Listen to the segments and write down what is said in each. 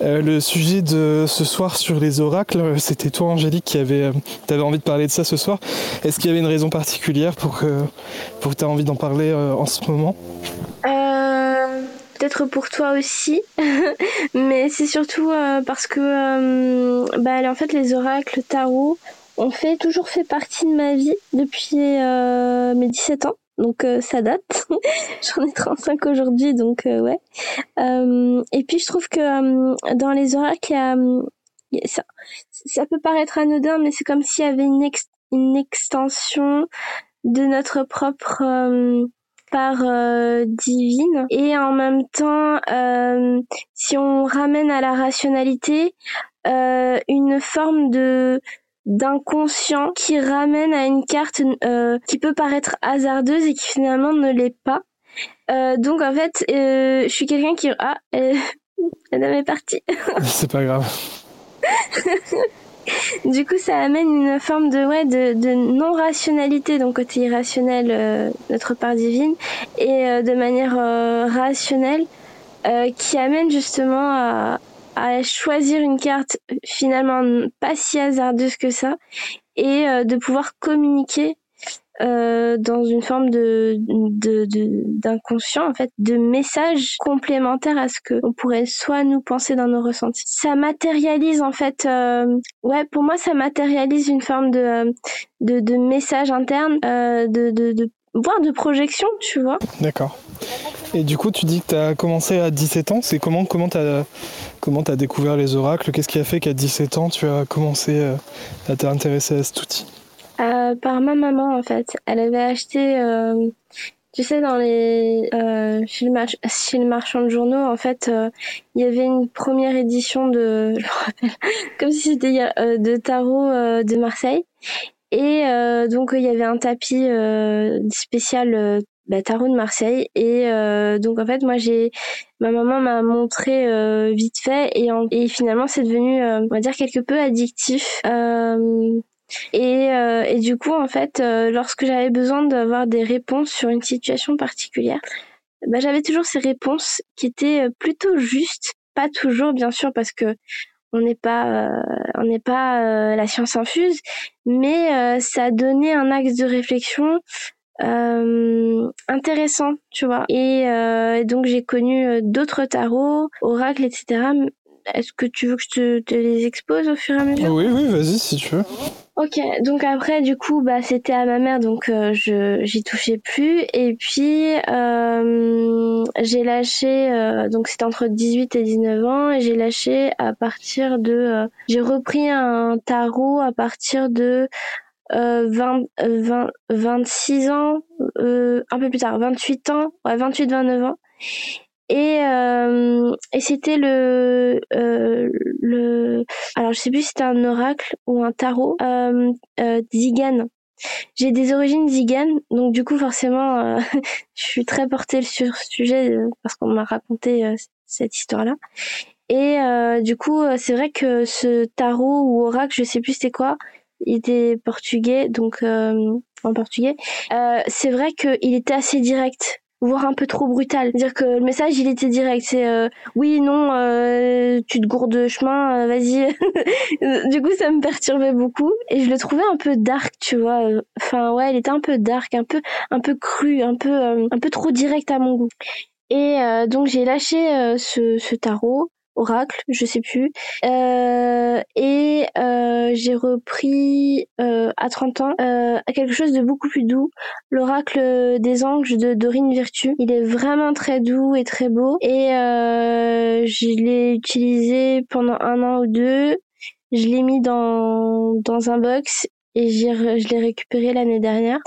Euh, le sujet de ce soir sur les oracles, c'était toi Angélique qui avait, euh, avais envie de parler de ça ce soir. Est-ce qu'il y avait une raison particulière pour que, pour tu aies envie d'en parler euh, en ce moment? Peut-être pour toi aussi, mais c'est surtout parce que bah, en fait les oracles tarot ont fait, toujours fait partie de ma vie depuis mes 17 ans donc euh, ça date. J'en ai 35 aujourd'hui, donc euh, ouais. Euh, et puis je trouve que dans les oracles, il y a, ça, ça, peut paraître anodin, mais c'est comme s'il y avait une, une extension de notre propre part divine. Et en même temps, si on ramène à la rationalité, une forme de d'inconscient qui ramène à une carte euh, qui peut paraître hasardeuse et qui finalement ne l'est pas. Euh, donc en fait, euh, je suis quelqu'un qui... Ah, la dame est partie. C'est pas grave. du coup, ça amène une forme de, ouais, de, de non-rationalité, donc côté irrationnel, notre part divine, et de manière rationnelle, qui amène justement à, à choisir une carte finalement pas si hasardeuse que ça et euh, de pouvoir communiquer euh, dans une forme de d'inconscient en fait de messages complémentaires à ce que on pourrait soit nous penser dans nos ressentis. Ça matérialise en fait euh, ouais pour moi ça matérialise une forme de de, de message interne de, de, de voire de projection tu vois. D'accord et du coup tu dis que tu as commencé à 17 ans c'est comment comment tu as Comment as découvert les oracles? Qu'est-ce qui a fait qu'à 17 ans, tu as commencé euh, à t'intéresser à cet outil? Euh, Par ma maman, en fait. Elle avait acheté, euh, tu sais, dans les, chez, le marchand de journaux, en fait, il y avait une première édition de, je me rappelle, comme si c'était de tarot de Marseille. Et donc, il y avait un tapis spécial bah, tarot de Marseille. Et euh, donc en fait moi j'ai ma maman m'a montré euh, vite fait. Et, et finalement c'est devenu euh, on va dire quelque peu addictif. Et, et du coup en fait lorsque j'avais besoin d'avoir des réponses sur une situation particulière bah, j'avais toujours ces réponses qui étaient plutôt justes. Pas toujours bien sûr parce que on n'est pas on n'est pas la science infuse. Mais ça donnait un axe de réflexion euh, intéressant, tu vois. Et euh, donc j'ai connu euh, d'autres tarots, oracles, etc. Est-ce que tu veux que je te, les expose au fur et à mesure? Oui, oui, vas-y si tu veux. Ok, donc après du coup bah c'était à ma mère donc je j'y touchais plus et puis j'ai lâché donc c'était entre 18 et 19 ans et j'ai lâché à partir de j'ai repris un tarot à partir de 20, 20, 26 ans, euh, un peu plus tard, 28 ans, ouais, 28, 29 ans. Et, euh, et c'était le, euh, le, alors je sais plus si c'était un oracle ou un tarot, euh, euh, Zigan. J'ai des origines Zigan, donc du coup forcément, euh, je suis très portée sur ce sujet euh, parce qu'on m'a raconté cette histoire-là. Et du coup, c'est vrai que ce tarot ou oracle, je sais plus c'était quoi, était portugais, donc euh, en portugais. Euh, c'est vrai qu'il était assez direct voire un peu trop brutal. Dire que le message il était direct, c'est euh, oui non euh, tu te gourdes de chemin, euh, vas-y. du coup ça me perturbait beaucoup et je le trouvais un peu dark, tu vois. Enfin ouais, il était un peu dark, un peu un peu cru, un peu un peu trop direct à mon goût. Et donc j'ai lâché ce, ce tarot Oracle, je sais plus. Euh, et euh, j'ai repris euh, à 30 ans quelque chose de beaucoup plus doux, l'Oracle des Anges de Dorine Virtue. Il est vraiment très doux et très beau. Et je l'ai utilisé pendant un an ou deux. Je l'ai mis dans, dans un box et je l'ai récupéré l'année dernière.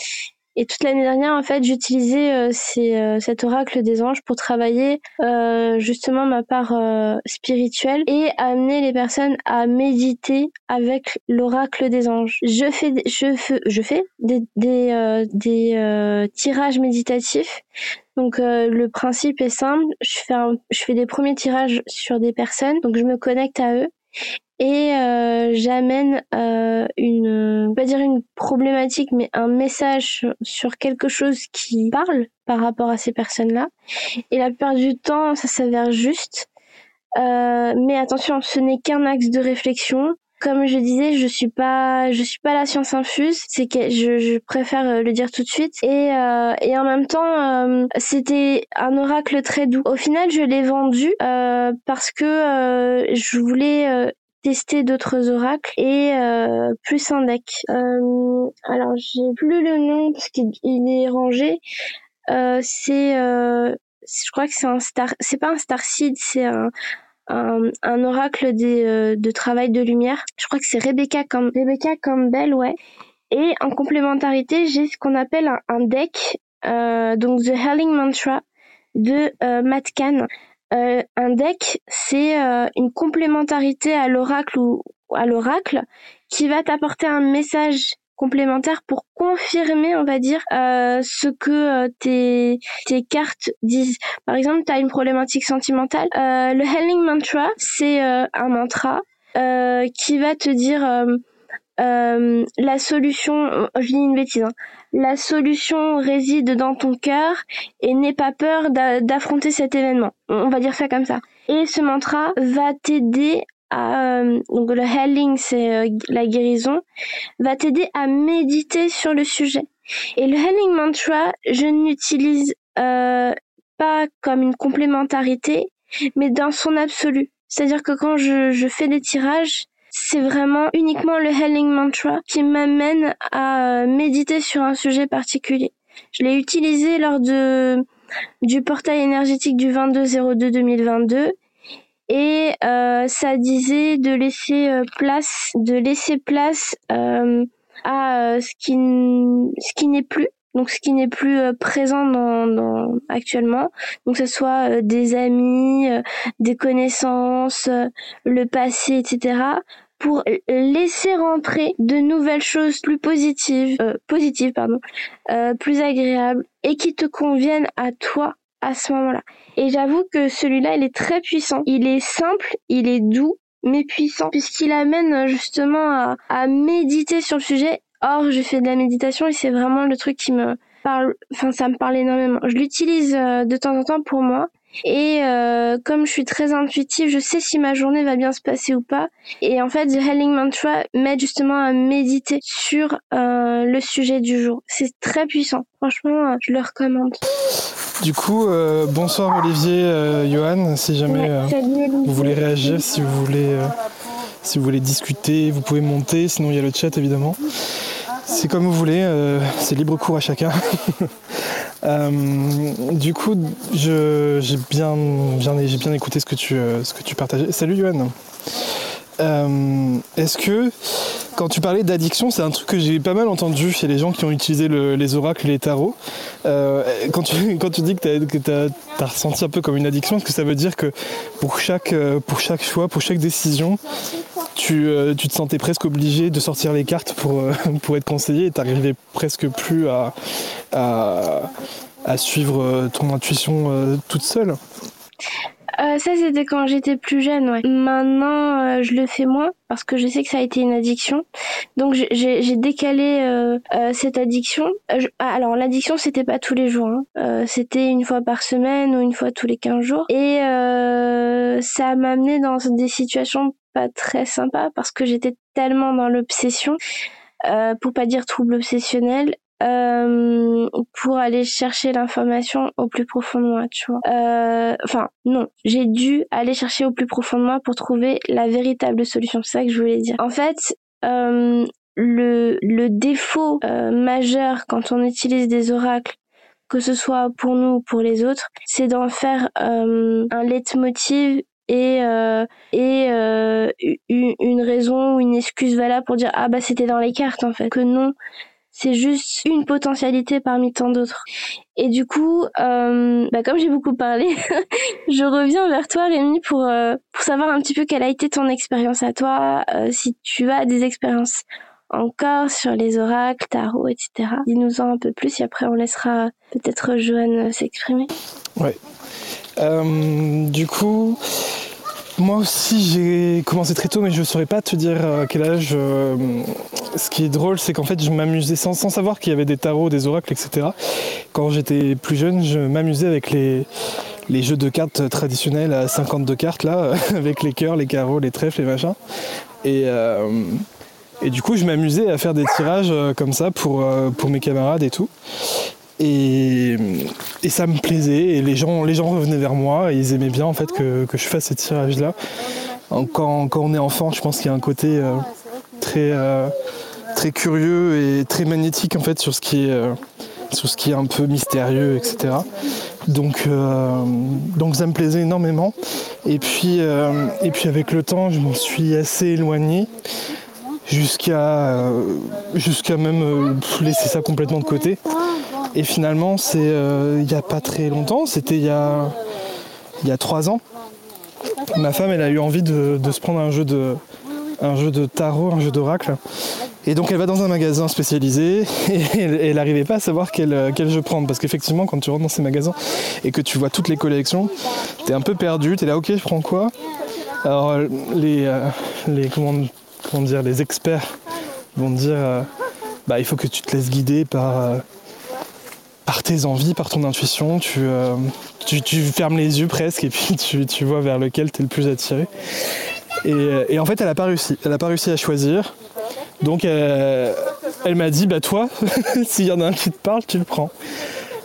Et toute l'année dernière, en fait, j'utilisais euh, euh, cet oracle des anges pour travailler euh, justement ma part euh, spirituelle et amener les personnes à méditer avec l'oracle des anges. Je fais, je fais, je fais des, des, des tirages méditatifs. Donc le principe est simple. Je fais, je fais des premiers tirages sur des personnes. Donc je me connecte à eux et euh, j'amène euh, une, pas dire une problématique, mais un message sur quelque chose qui parle par rapport à ces personnes-là. Et la plupart du temps, ça s'avère juste. Euh, mais attention, ce n'est qu'un axe de réflexion. Comme je disais, je suis pas, je suis pas la science infuse. C'est que je, je, préfère le dire tout de suite. Et, euh, et en même temps, euh, c'était un oracle très doux. Au final, je l'ai vendu euh, parce que je voulais tester d'autres oracles et euh, plus un deck. Euh, alors j'ai plus le nom parce qu'il est rangé. Euh, c'est, je crois que c'est un star, c'est pas un starseed, c'est un, un, oracle des, de travail de lumière. Je crois que c'est Rebecca, comme Rebecca Campbell, ouais. Et en complémentarité, j'ai ce qu'on appelle un, un deck, donc The Helling Mantra de Matt Kahn. Euh, un deck, c'est euh, une complémentarité à l'oracle ou à l'oracle qui va t'apporter un message complémentaire pour confirmer, on va dire, euh, ce que tes, tes cartes disent. Par exemple, tu as une problématique sentimentale. le Helling Mantra, c'est un mantra qui va te dire euh, la solution, euh, je dis une bêtise, hein. la solution réside dans ton cœur et n'aie pas peur d'affronter cet événement. On va dire ça comme ça. Et ce mantra va t'aider à, euh, donc le healing, c'est la guérison, va t'aider à méditer sur le sujet. Et le healing mantra, je n'utilise pas comme une complémentarité, mais dans son absolu. C'est-à-dire que quand je fais des tirages, c'est vraiment uniquement le Helling Mantra qui m'amène à euh, méditer sur un sujet particulier. Je l'ai utilisé lors de du portail énergétique du 22-02-2022 et euh, ça disait de laisser euh, place, de laisser place euh, à ce qui ce qui n'est plus donc ce qui n'est plus présent dans, dans, actuellement donc que ce soit des amis des connaissances le passé etc pour laisser rentrer de nouvelles choses plus positives, euh, positives pardon, euh, plus agréables et qui te conviennent à toi à ce moment-là. Et j'avoue que celui-là, il est très puissant. Il est simple, il est doux, mais puissant, puisqu'il amène justement à, à méditer sur le sujet. Or, je fais de la méditation et c'est vraiment le truc qui me parle, enfin ça me parle énormément. Je l'utilise euh, de temps en temps pour moi et euh, comme je suis très intuitive, je sais si ma journée va bien se passer ou pas. Et en fait, The Helling Mantra m'aide justement à méditer sur euh, le sujet du jour. C'est très puissant. Franchement, je le recommande. Du coup, euh, bonsoir Olivier, Johan. Si jamais vous voulez réagir, si vous voulez, si vous voulez discuter, vous pouvez monter. Sinon, il y a le chat évidemment. C'est comme vous voulez. c'est libre cours à chacun. Euh, du coup, j'ai bien, bien, écouté ce que tu, euh, ce que tu partageais. Salut. Euh, Est-ce que quand tu parlais d'addiction, c'est un truc que j'ai pas mal entendu chez les gens qui ont utilisé le, les oracles et les tarots. Euh, quand, tu, dis que tu as, ressenti un peu comme une addiction, est-ce que ça veut dire que pour chaque, euh, choix, pour chaque décision, tu, euh, tu te sentais presque obligé de sortir les cartes pour, être conseillé et t'arrivais presque plus à suivre ton intuition toute seule? Euh, ça, c'était quand j'étais plus jeune, ouais. Maintenant, euh, je le fais moins parce que je sais que ça a été une addiction. Donc, j'ai décalé euh, euh cette addiction. Je, ah, alors, l'addiction, c'était pas tous les jours. Hein. c'était une fois par semaine ou une fois tous les 15 jours. Et ça m'a amené dans des situations pas très sympas parce que j'étais tellement dans l'obsession. Euh, pour pas dire trouble obsessionnel, euh, pour aller chercher l'information au plus profond de moi, tu vois. Euh, enfin, non, j'ai dû aller chercher au plus profond de moi pour trouver la véritable solution. C'est ça que je voulais dire. En fait, euh, le, le défaut euh, majeur quand on utilise des oracles, que ce soit pour nous ou pour les autres, c'est d'en faire euh, un leitmotiv et euh, et euh, une raison ou une excuse valable pour dire ah bah c'était dans les cartes en fait que non c'est juste une potentialité parmi tant d'autres. Et du coup, euh, bah comme j'ai beaucoup parlé, je reviens vers toi, Rémi, pour euh, pour savoir un petit peu quelle a été ton expérience à toi, euh, si tu as des expériences encore sur les oracles, tarot, etc. Dis-nous-en un peu plus et après on laissera peut-être Joanne s'exprimer. Ouais. du coup, moi aussi j'ai commencé très tôt, mais je ne saurais pas te dire à quel âge. ce qui est drôle, c'est qu'en fait je m'amusais sans, savoir qu'il y avait des tarots, des oracles, etc. Quand j'étais plus jeune, je m'amusais avec les, les jeux de cartes traditionnels à 52 cartes là, avec les cœurs, les carreaux, les trèfles, les machins. Et, et du coup, je m'amusais à faire des tirages comme ça pour, pour mes camarades et tout. Et, ça me plaisait et les gens, les gens revenaient vers moi et ils aimaient bien en fait que, je fasse ces tirages là. Quand, on est enfant, je pense qu'il y a un côté euh, très, euh, très curieux et très magnétique en fait sur ce qui est, euh, sur ce qui est un peu mystérieux, etc. Donc, donc ça me plaisait énormément. Et puis, et puis avec le temps, je m'en suis assez éloigné jusqu'à jusqu'à même laisser ça complètement de côté. Et finalement, c'est euh, il n'y a pas très longtemps, c'était il y a, y a trois ans. Ma femme, elle a eu envie de, se prendre un jeu de, un jeu de tarot, un jeu d'oracle. Et donc elle va dans un magasin spécialisé et elle n'arrivait pas à savoir quel, quel jeu prendre. Parce qu'effectivement, quand tu rentres dans ces magasins et que tu vois toutes les collections, tu es un peu perdu, tu es là, ok, je prends quoi? Alors les, euh, les, comment, comment, dire, les experts vont te dire, euh, bah, il faut que tu te laisses guider par par tes envies, par ton intuition, euh, tu, tu, fermes les yeux presque et puis tu, vois vers lequel tu es le plus attiré. Et, en fait, elle n'a pas réussi. Elle n'a pas réussi à choisir. Donc, euh, elle m'a dit, bah toi, s'il y en a un qui te parle, tu le prends.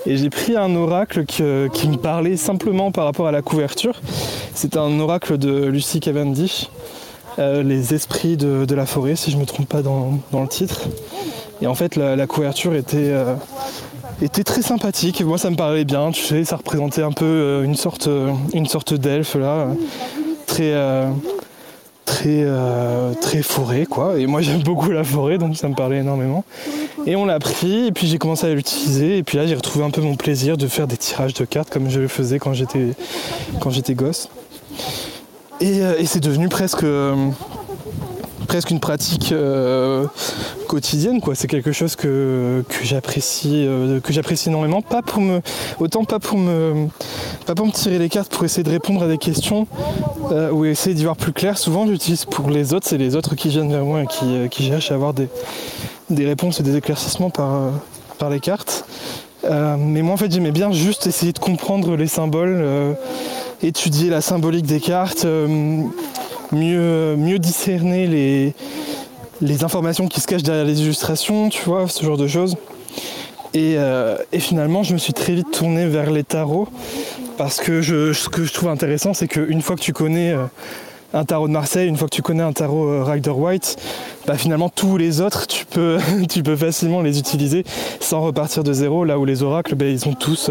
Et j'ai pris un oracle qui me parlait simplement par rapport à la couverture. C'est un oracle de Lucy Cavendish, euh, Les esprits de, la forêt, si je ne me trompe pas dans, le titre. Et en fait, la, couverture était, était très sympathique. Moi, ça me parlait bien. Tu sais, ça représentait un peu euh, une sorte, euh, une sorte d'elfe là, très, euh, très, très forêt quoi. Et moi, j'aime beaucoup la forêt, donc ça me parlait énormément. Et on l'a pris, et puis j'ai commencé à l'utiliser. Et puis là, j'ai retrouvé un peu mon plaisir de faire des tirages de cartes comme je le faisais quand j'étais, quand j'étais gosse. Et, et c'est devenu presque presque une pratique euh, quotidienne quoi. C'est quelque chose que, j'apprécie euh, que j'apprécie énormément. Pas pour me autant pas pour me pas pour me tirer les cartes pour essayer de répondre à des questions euh, ou essayer d'y voir plus clair. Souvent j'utilise pour les autres c'est les autres qui viennent vers moi et qui, cherchent à avoir des, des réponses et des éclaircissements par, par les cartes. Mais moi en fait j'aimais bien juste essayer de comprendre les symboles étudier la symbolique des cartes mieux, discerner les, informations qui se cachent derrière les illustrations, tu vois, ce genre de choses. Et, euh, finalement, je me suis très vite tourné vers les tarots parce que ce que je trouve intéressant, c'est qu'une fois que tu connais euh, un tarot de Marseille, une fois que tu connais un tarot euh, Rider White, bah finalement tous les autres, tu peux, tu peux facilement les utiliser sans repartir de zéro. Là où les oracles, bah, ils ont tous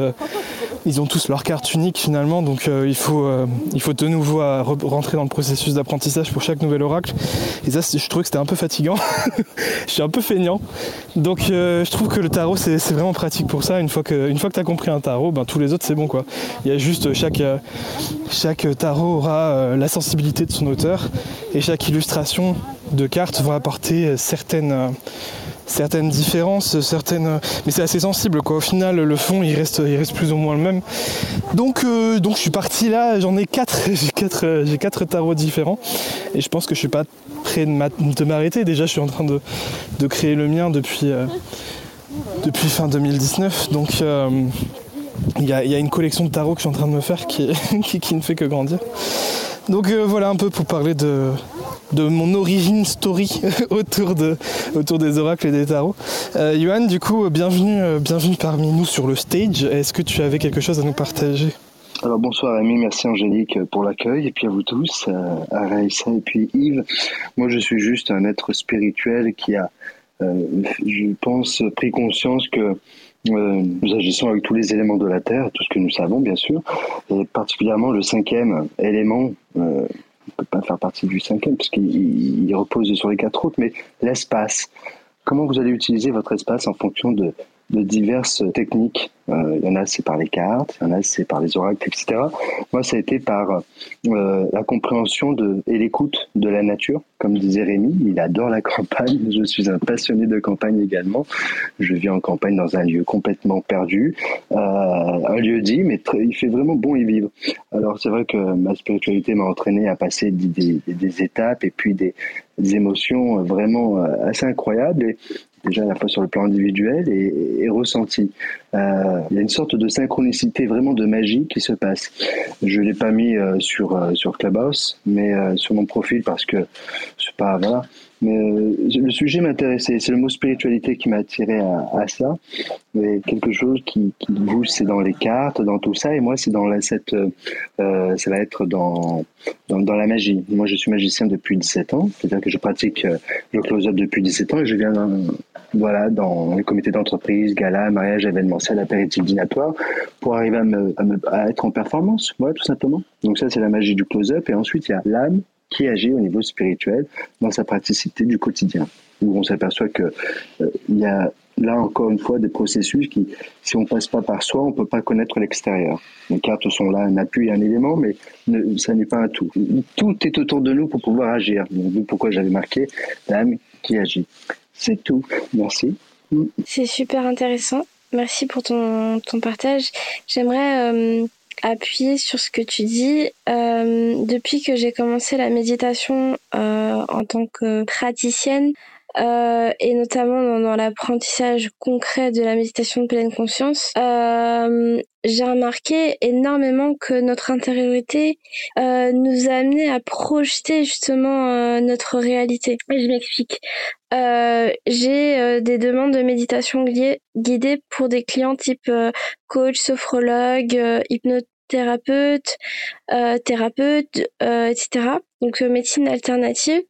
ils ont tous leur carte unique finalement, donc euh, il, faut, euh, il faut de nouveau rentrer dans le processus d'apprentissage pour chaque nouvel oracle. Et ça, je trouvais que c'était un peu fatigant. je suis un peu feignant. Donc euh, je trouve que le tarot, c'est vraiment pratique pour ça. Une fois que, que tu as compris un tarot, ben, tous les autres, c'est bon. quoi. Il y a juste chaque, chaque tarot aura la sensibilité de son auteur et chaque illustration de cartes va apporter certaines certaines différences, certaines. Mais c'est assez sensible quoi. Au final, le fond il reste, il reste plus ou moins le même. Donc, euh, je suis parti là, j'en ai quatre, j'ai quatre, euh, j'ai quatre tarots différents. Et je pense que je suis pas prêt de m'arrêter. Déjà, je suis en train de, créer le mien depuis, euh, depuis fin 2019. Donc il y, a, une collection de tarots que je suis en train de me faire qui ne fait que grandir. Donc voilà un peu pour parler de, de mon origine story autour, de, autour des oracles et des tarots. Euh, Johan, du coup, bienvenue, euh, bienvenue parmi nous sur le stage. Est-ce que tu avais quelque chose à nous partager? Alors bonsoir Amy, merci Angélique pour l'accueil et puis à vous tous, euh, à Raïssa et puis Yves. Moi je suis juste un être spirituel qui a, je pense, pris conscience que nous agissons avec tous les éléments de la Terre, tout ce que nous savons bien sûr, et particulièrement le cinquième élément ne peut pas faire partie du cinquième, parce qu'il repose sur les quatre autres, mais l'espace. Comment vous allez utiliser votre espace en fonction de, de diverses techniques. Euh, il y en a c'est par les cartes, il y en a c'est par les oracles, etc. Moi, ça a été par euh, la compréhension de, et l'écoute de la nature. Comme disait Rémi, il adore la campagne. Je suis un passionné de campagne également. Je vis en campagne dans un lieu complètement perdu, euh, un lieu dit, mais il fait vraiment bon y vivre. Alors c'est vrai que ma spiritualité m'a entraîné à passer des, étapes et puis des, émotions vraiment assez incroyables. Déjà à la fois sur le plan individuel et, ressenti. Euh, il y a une sorte de synchronicité, vraiment de magie qui se passe. Je l'ai pas mis euh, sur euh, sur Clubhouse, mais sur mon profil parce que c'est pas voilà. Mais le sujet m'intéressait. C'est le mot spiritualité qui m'a attiré à, ça. Mais quelque chose qui, qui vous, c'est dans les cartes, dans tout ça. Et moi, c'est dans cette, ça va être dans, dans, dans, la magie. Moi, je suis magicien depuis 17 ans. C'est-à-dire que je pratique le close-up depuis 17 ans et je viens voilà, dans les comités d'entreprise, gala, mariage, événementiel, apéritif dînatoire, pour arriver à, me, à, être en performance, voilà, tout simplement. Donc ça, c'est la magie du close-up. Et ensuite, il y a l'âme qui agit au niveau spirituel dans sa praticité du quotidien, où on s'aperçoit que euh, il y a là encore une fois des processus qui, si on passe pas par soi, on peut pas connaître l'extérieur. Les cartes sont là, un appui, un élément, mais ça n'est pas un tout. Tout est autour de nous pour pouvoir agir. Donc, pourquoi j'avais marqué l'âme qui agit. C'est tout. Merci. C'est super intéressant. Merci pour ton, ton partage. J'aimerais euh, appuyer sur ce que tu dis. Euh, depuis que j'ai commencé la méditation euh, en tant que praticienne, euh, et notamment dans, dans l'apprentissage concret de la méditation de pleine conscience, euh, j'ai remarqué énormément que notre intériorité euh, nous a amené à projeter justement euh, notre réalité. Je m'explique. Euh, j'ai des demandes de méditation guidée pour des clients type coach, sophrologue, hypnothérapeute, thérapeute, etc. Donc médecine alternative.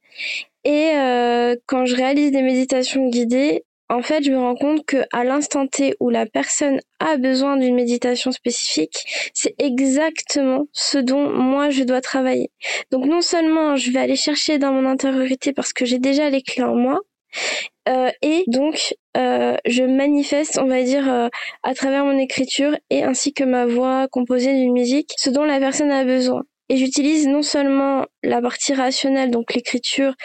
Et euh, quand je réalise des méditations guidées, en fait, je me rends compte que à l'instant T où la personne a besoin d'une méditation spécifique, c'est exactement ce dont moi je dois travailler. Donc non seulement je vais aller chercher dans mon intériorité parce que j'ai déjà les clés en moi, euh, et donc euh, je manifeste, on va dire, euh, à travers mon écriture et ainsi que ma voix composée d'une musique, ce dont la personne a besoin. Et j'utilise non seulement la partie rationnelle, donc l'écriture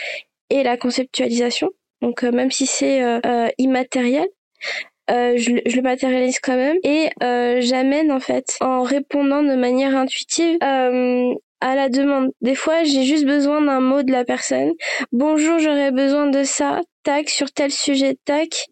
et la conceptualisation. Donc euh, même si c'est euh, euh, immatériel, je, je, le matérialise quand même et j'amène en fait en répondant de manière intuitive à la demande. Des fois, j'ai juste besoin d'un mot de la personne. Bonjour, j'aurais besoin de ça. Tac, sur tel sujet, tac.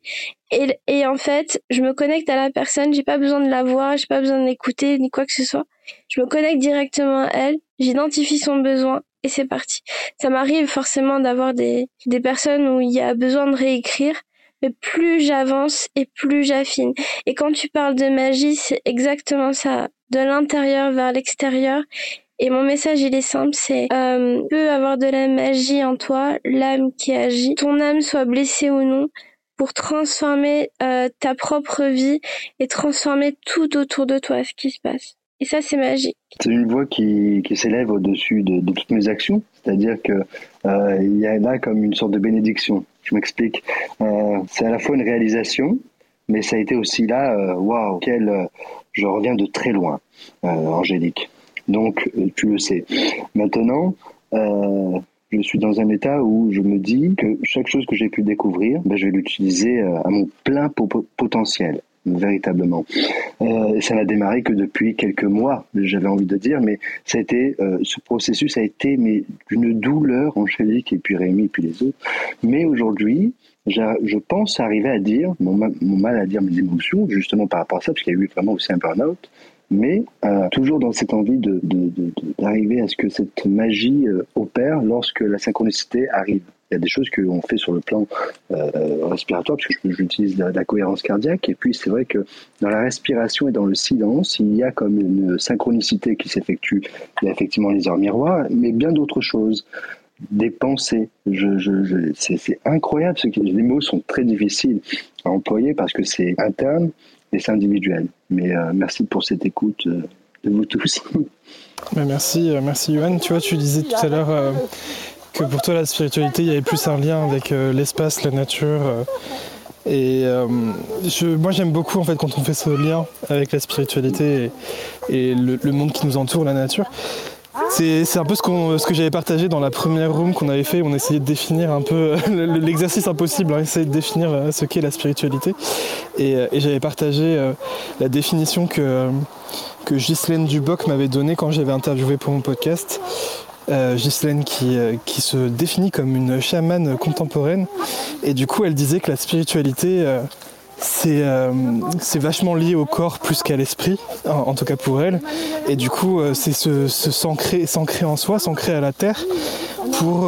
Et, et en fait, je me connecte à la personne. J'ai pas besoin de la voir, j'ai pas besoin de l'écouter ni quoi que ce soit. Je me connecte directement à elle. J'identifie son besoin et c'est parti. Ça m'arrive forcément d'avoir des, des personnes où il y a besoin de réécrire, mais plus j'avance et plus j'affine. Et quand tu parles de magie, c'est exactement ça, de l'intérieur vers l'extérieur. Et mon message, il est simple, c'est euh, tu avoir de la magie en toi, l'âme qui agit, ton âme soit blessée ou non, pour transformer euh, ta propre vie et transformer tout autour de toi, ce qui se passe. Et ça, c'est magique. C'est une voix qui, qui s'élève au-dessus de, toutes mes actions. C'est-à-dire que euh, il y a là comme une sorte de bénédiction. Je m'explique. Euh, c'est à la fois une réalisation, mais ça a été aussi là, euh, waouh, wow, quel, euh, je reviens de très loin, euh, Angélique. Donc, tu le sais. Maintenant, je suis dans un état où je me dis que chaque chose que j'ai pu découvrir, ben, je vais l'utiliser à mon plein potentiel véritablement. Euh, ça n'a démarré que depuis quelques mois, j'avais envie de dire, mais ça a été, euh, ce processus a été mais d'une douleur, Angélique et puis Rémi et puis les autres. Mais aujourd'hui, je pense arriver à dire, mon, mal à dire mes émotions, justement par rapport à ça, parce qu'il y a eu vraiment aussi un burn-out, mais euh, toujours dans cette envie d'arriver de, à ce que cette magie euh, opère lorsque la synchronicité arrive. Il y a des choses qu'on fait sur le plan euh, respiratoire, parce que j'utilise la, la, cohérence cardiaque, et puis c'est vrai que dans la respiration et dans le silence, il y a comme une synchronicité qui s'effectue. Il y a effectivement les heures miroirs, mais bien d'autres choses des pensées. Je, je, je c'est incroyable, ce que, les mots sont très difficiles à employer parce que c'est interne et c'est individuel. Mais euh, merci pour cette écoute euh, de vous tous. Mais merci, merci Johan. Tu vois, tu disais tout à l'heure euh, que pour toi la spiritualité, il y avait plus un lien avec euh, l'espace, la nature Et je, moi j'aime beaucoup en fait quand on fait ce lien avec la spiritualité et, le, monde qui nous entoure, la nature. C'est un peu ce, ce que j'avais partagé dans la première room qu'on avait fait. On essayait de définir un peu l'exercice impossible, hein, essayer de définir ce qu'est la spiritualité. Et, j'avais partagé la définition que, que Ghislaine Duboc m'avait donnée quand j'avais interviewé pour mon podcast. Euh, Ghislaine qui, euh, qui, se définit comme une chamane contemporaine. Et du coup, elle disait que la spiritualité, euh, c'est vachement lié au corps plus qu'à l'esprit, en, tout cas pour elle. Et du coup, c'est se, s'ancrer en soi, s'ancrer à la terre pour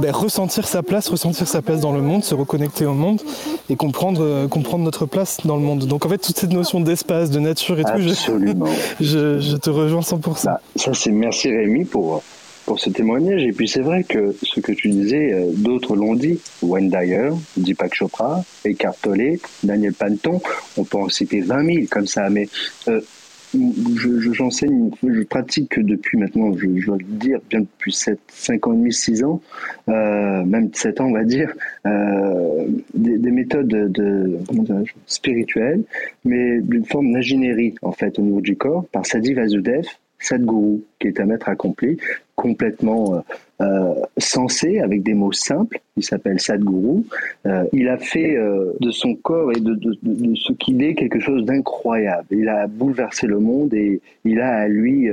ben, ressentir sa place, ressentir sa place dans le monde, se reconnecter au monde et comprendre, comprendre notre place dans le monde. Donc en fait, toute cette notion d'espace, de nature et tout, je, je, te rejoins 100%. Bah, ça c'est merci Rémi pour pour ce témoignage. Et puis c'est vrai que ce que tu disais, euh, d'autres l'ont dit. Wayne Dyer, Deepak Chopra, Eckhart Tolle, Daniel Panton, on peut en citer 20 000 comme ça. Mais euh, j'enseigne, je, je, pratique depuis maintenant, je, je, dois le dire, bien depuis 7, 5 ans et demi, 6 ans, euh, même 7 ans on va dire, euh, des, des, méthodes de, spirituelles, mais d'une forme d'ingénierie en fait au niveau du corps, par Sadi Vasudev, Sadhguru, qui est un maître accompli, complètement euh, euh, sensé, avec des mots simples. Il s'appelle Sadhguru. Euh, il a fait de son corps et de, de, ce qu'il est quelque chose d'incroyable. Il a bouleversé le monde et il a à lui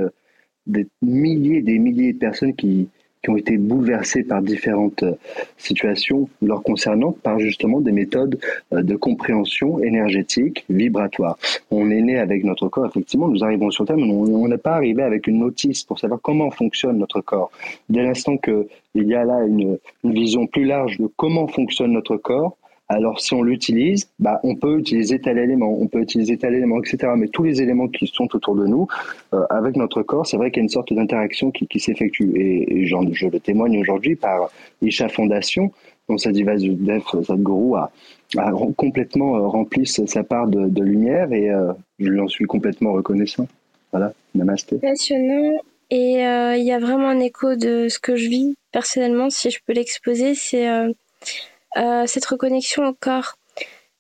des milliers et des milliers de personnes qui, qui ont été bouleversés par différentes euh, situations leur concernant par justement des méthodes euh, de compréhension énergétique, vibratoire. On est né avec notre corps, effectivement, nous arrivons sur Terre, mais on n'est pas arrivé avec une notice pour savoir comment fonctionne notre corps. Dès l'instant qu'il y a là une, une vision plus large de comment fonctionne notre corps, alors si on l'utilise, bah, on peut utiliser tel élément, on peut utiliser tel élément, etc. Mais tous les éléments qui sont autour de nous, euh, avec notre corps, c'est vrai qu'il y a une sorte d'interaction qui, qui s'effectue. Et, je le témoigne aujourd'hui par Isha Fondation, dont Sadhguru Sadhguru a, a complètement euh, rempli sa part de, lumière et euh, je lui en suis complètement reconnaissant. Voilà, namasté. Passionnant. Et il y a vraiment un écho de ce que je vis personnellement, si je peux l'exposer, c'est euh, cette reconnexion au corps.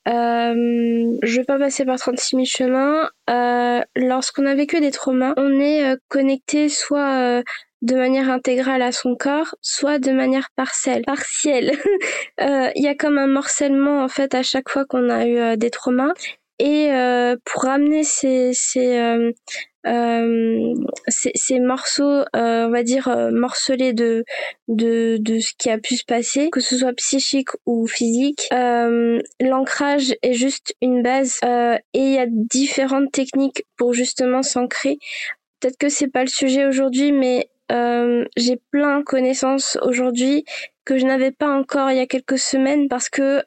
Euh, je vais pas passer par 36 000 chemins. Euh, lorsqu'on a vécu des traumas, on est euh, connecté soit de manière intégrale à son corps, soit de manière partielle. Partielle. Il y a comme un morcellement en fait à chaque fois qu'on a eu des traumas. Et pour amener ces, ces euh, ces, ces, morceaux, euh, on va dire euh, morcelés de, de de ce qui a pu se passer, que ce soit psychique ou physique. Euh, l'ancrage est juste une base euh, et il y a différentes techniques pour justement s'ancrer. Peut-être que c'est pas le sujet aujourd'hui, mais j'ai plein de connaissances aujourd'hui que je n'avais pas encore il y a quelques semaines parce que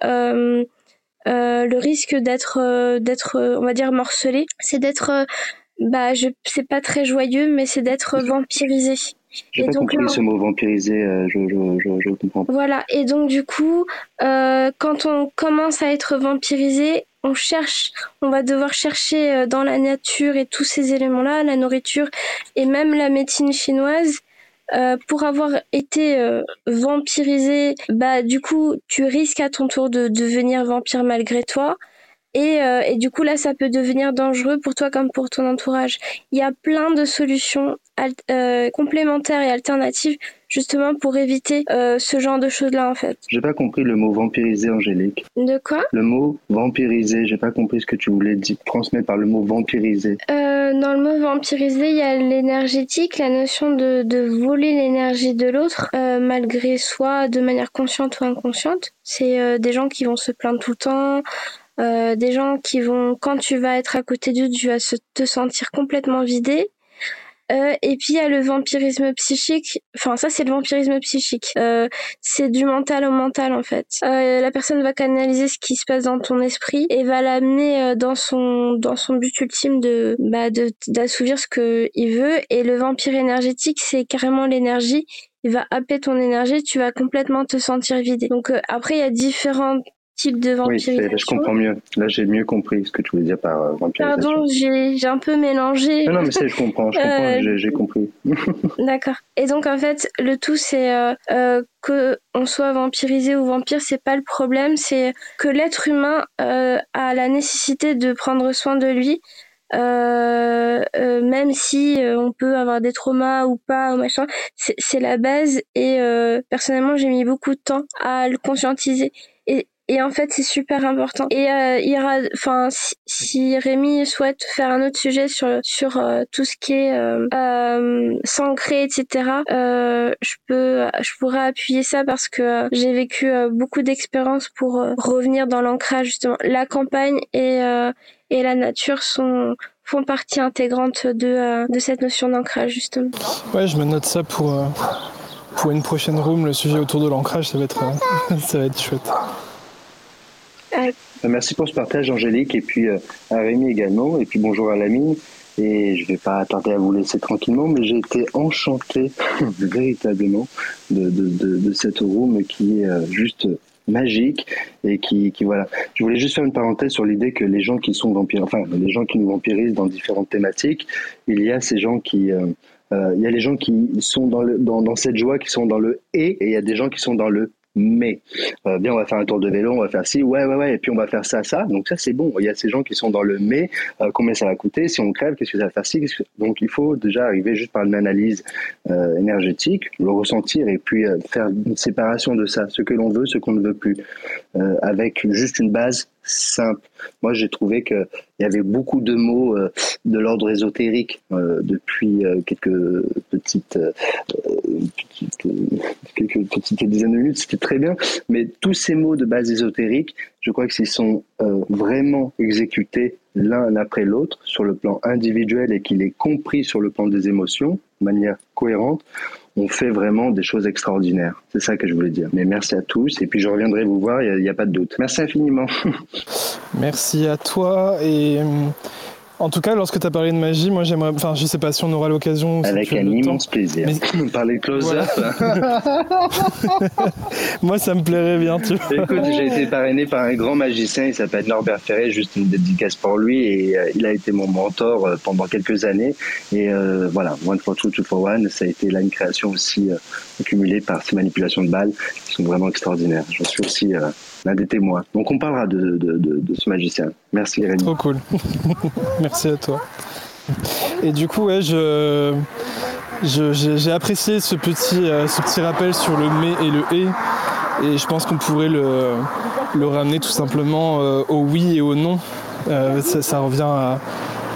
le risque d'être d'être on va dire morcelé, c'est d'être bah, je c'est pas très joyeux, mais c'est d'être vampirisé. J'ai pas compris ce mot vampirisé, euh, je, je, je, je, comprends. Voilà, et donc du coup, euh, quand on commence à être vampirisé, on cherche, on va devoir chercher euh, dans la nature et tous ces éléments-là, la nourriture et même la médecine chinoise. Euh, pour avoir été euh, vampirisé, bah du coup tu risques à ton tour de devenir vampire malgré toi. Et, euh, et, du coup, là, ça peut devenir dangereux pour toi comme pour ton entourage. Il y a plein de solutions euh, complémentaires et alternatives justement pour éviter euh, ce genre de choses-là, en fait. J'ai pas compris le mot vampiriser, Angélique. De quoi? Le mot vampiriser, j'ai pas compris ce que tu voulais dire, transmettre par le mot vampiriser. Euh, dans le mot vampiriser, il y a l'énergétique, la notion de, de voler l'énergie de l'autre, euh, malgré soi, de manière consciente ou inconsciente. C'est euh, des gens qui vont se plaindre tout le temps, euh, des gens qui vont, quand tu vas être à côté d'eux, tu vas se, te sentir complètement vidé. Euh, et puis il y a le vampirisme psychique. Enfin, ça c'est le vampirisme psychique. Euh, c'est du mental au mental en fait. Euh, la personne va canaliser ce qui se passe dans ton esprit et va l'amener euh, dans son dans son but ultime de bah d'assouvir ce que il veut. Et le vampire énergétique, c'est carrément l'énergie. Il va happer ton énergie, tu vas complètement te sentir vidé. Donc après il y a différentes type de vampirisation. Oui, je comprends mieux. Là, j'ai mieux compris ce que tu voulais dire par euh, vampirisation. Pardon, j'ai un peu mélangé. Non, non, mais c'est, je comprends, je comprends, euh, j'ai compris. D'accord. Et donc, en fait, le tout, c'est euh, euh, que on soit vampirisé ou vampire, c'est pas le problème, c'est que l'être humain euh, a la nécessité de prendre soin de lui. Euh, euh, même si on peut avoir des traumas ou pas ou machin, c'est la base et personnellement j'ai mis beaucoup de temps à le conscientiser et, et en fait, c'est super important. Et euh, il y aura, enfin, si, Rémi souhaite faire un autre sujet sur sur euh, tout ce qui est euh, euh s'ancrer, etc. Euh, je peux, je pourrais appuyer ça parce que j'ai vécu beaucoup d'expériences pour revenir dans l'ancrage justement. La campagne et et la nature sont font partie intégrante de de cette notion d'ancrage justement. Ouais, je me note ça pour pour une prochaine room, le sujet autour de l'ancrage, ça va être ça va être chouette. Euh, merci pour ce partage, Angélique, et puis euh, à Rémi également, et puis bonjour à l'ami. Et je ne vais pas tarder à vous laisser tranquillement, mais j'ai été enchanté véritablement de, de, de, de, cette room qui est euh, juste magique et qui, qui, voilà. Je voulais juste faire une parenthèse sur l'idée que les gens qui sont vampires, enfin les gens qui nous vampirisent dans différentes thématiques, il y a ces gens qui, euh, il y a les gens qui sont dans, le, dans, dans cette joie, qui sont dans le et, et il y a des gens qui sont dans le mais euh, bien on va faire un tour de vélo, on va faire ci, ouais ouais ouais, et puis on va faire ça ça. Donc ça c'est bon. Il y a ces gens qui sont dans le mais, euh, combien ça va coûter, si on crève, qu'est-ce que ça va faire ci? Donc il faut déjà arriver juste par une analyse euh, énergétique, le ressentir et puis euh, faire une séparation de ça, ce que l'on veut, ce qu'on ne veut plus, euh, avec juste une base simple. Moi, j'ai trouvé qu'il y avait beaucoup de mots euh, de l'ordre ésotérique euh, depuis euh, quelques petites, quelques petites dizaines de minutes. C'était très bien. Mais tous ces mots de base ésotérique, je crois que s'ils sont vraiment exécutés l'un après l'autre sur le plan individuel et qu'il est compris sur le plan des émotions de manière cohérente, on fait vraiment des choses extraordinaires. C'est ça que je voulais dire. Mais merci à tous et puis je reviendrai vous voir, il n'y a, pas de doute. Merci infiniment. merci à toi et en tout cas, lorsque tu as parlé de magie, moi j'aimerais. Enfin, je sais pas si on aura l'occasion. Avec un immense plaisir. Mais... Parler de close-up. moi, ça me plairait bien, tu vois. Écoute, j'ai été parrainé par un grand magicien, il s'appelle Norbert Ferré, juste une dédicace pour lui. Et euh, il a été mon mentor euh, pendant quelques années. Et euh, voilà, One for Two, Two for One, ça a été là une création aussi euh, accumulée par ces manipulations de balles qui sont vraiment extraordinaires. Je suis aussi euh, l'un des témoins. Donc on parlera de, ce magicien. Merci Rémi. Trop cool. Merci à toi. Et du coup, ouais, je, j'ai apprécié ce petit, euh, ce petit rappel sur le mais et le et. Et je pense qu'on pourrait le, le, ramener tout simplement euh, au oui et au non. Euh, ça, revient à,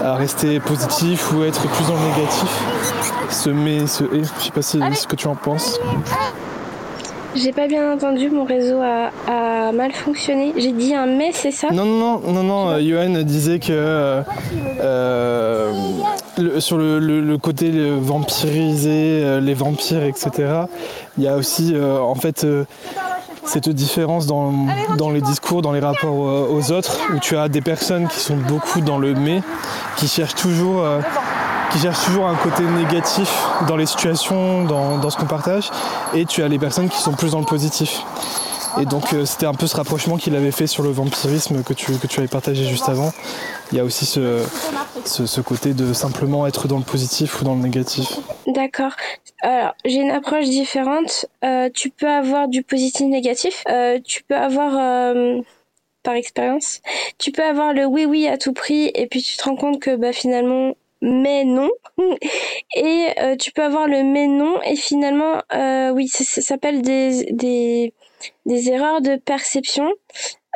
à, rester positif ou être plus le négatif. Ce mais, ce et. Je sais pas si, ce que tu en penses. J'ai pas bien entendu, mon réseau a, mal fonctionné. J'ai dit un mais, c'est ça? Non, non, non, non, non. Euh, Johan disait que euh, euh, sur le, côté vampirisé, euh, les vampires, etc., il y a aussi, en fait, cette différence dans, les discours, dans les rapports aux autres, où tu as des personnes qui sont beaucoup dans le mais, qui cherchent toujours qui cherchent toujours un côté négatif dans les situations, dans, dans ce qu'on partage, et tu as les personnes qui sont plus dans le positif. Et donc euh, c'était un peu ce rapprochement qu'il avait fait sur le vampirisme que tu, que tu avais partagé juste avant. Il y a aussi ce, ce, ce côté de simplement être dans le positif ou dans le négatif. D'accord. Alors j'ai une approche différente. Euh, tu peux avoir du positif négatif. Euh, tu peux avoir euh, par expérience. Tu peux avoir le oui oui à tout prix et puis tu te rends compte que bah, finalement mais non. Et euh, tu peux avoir le mais non et finalement, euh, oui, ça, ça s'appelle des, des, des erreurs de perception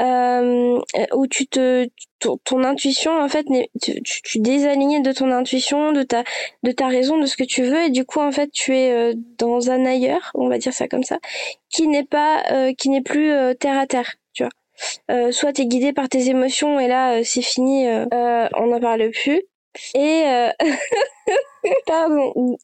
euh, où tu te ton, intuition en fait tu, tu, désalignes de ton intuition de ta de ta raison de ce que tu veux et du coup en fait tu es euh, dans un ailleurs on va dire ça comme ça qui n'est pas euh, qui n'est plus euh, terre à terre tu vois soit tu guidé par tes émotions et là c'est fini on n'en parle plus et euh... pardon,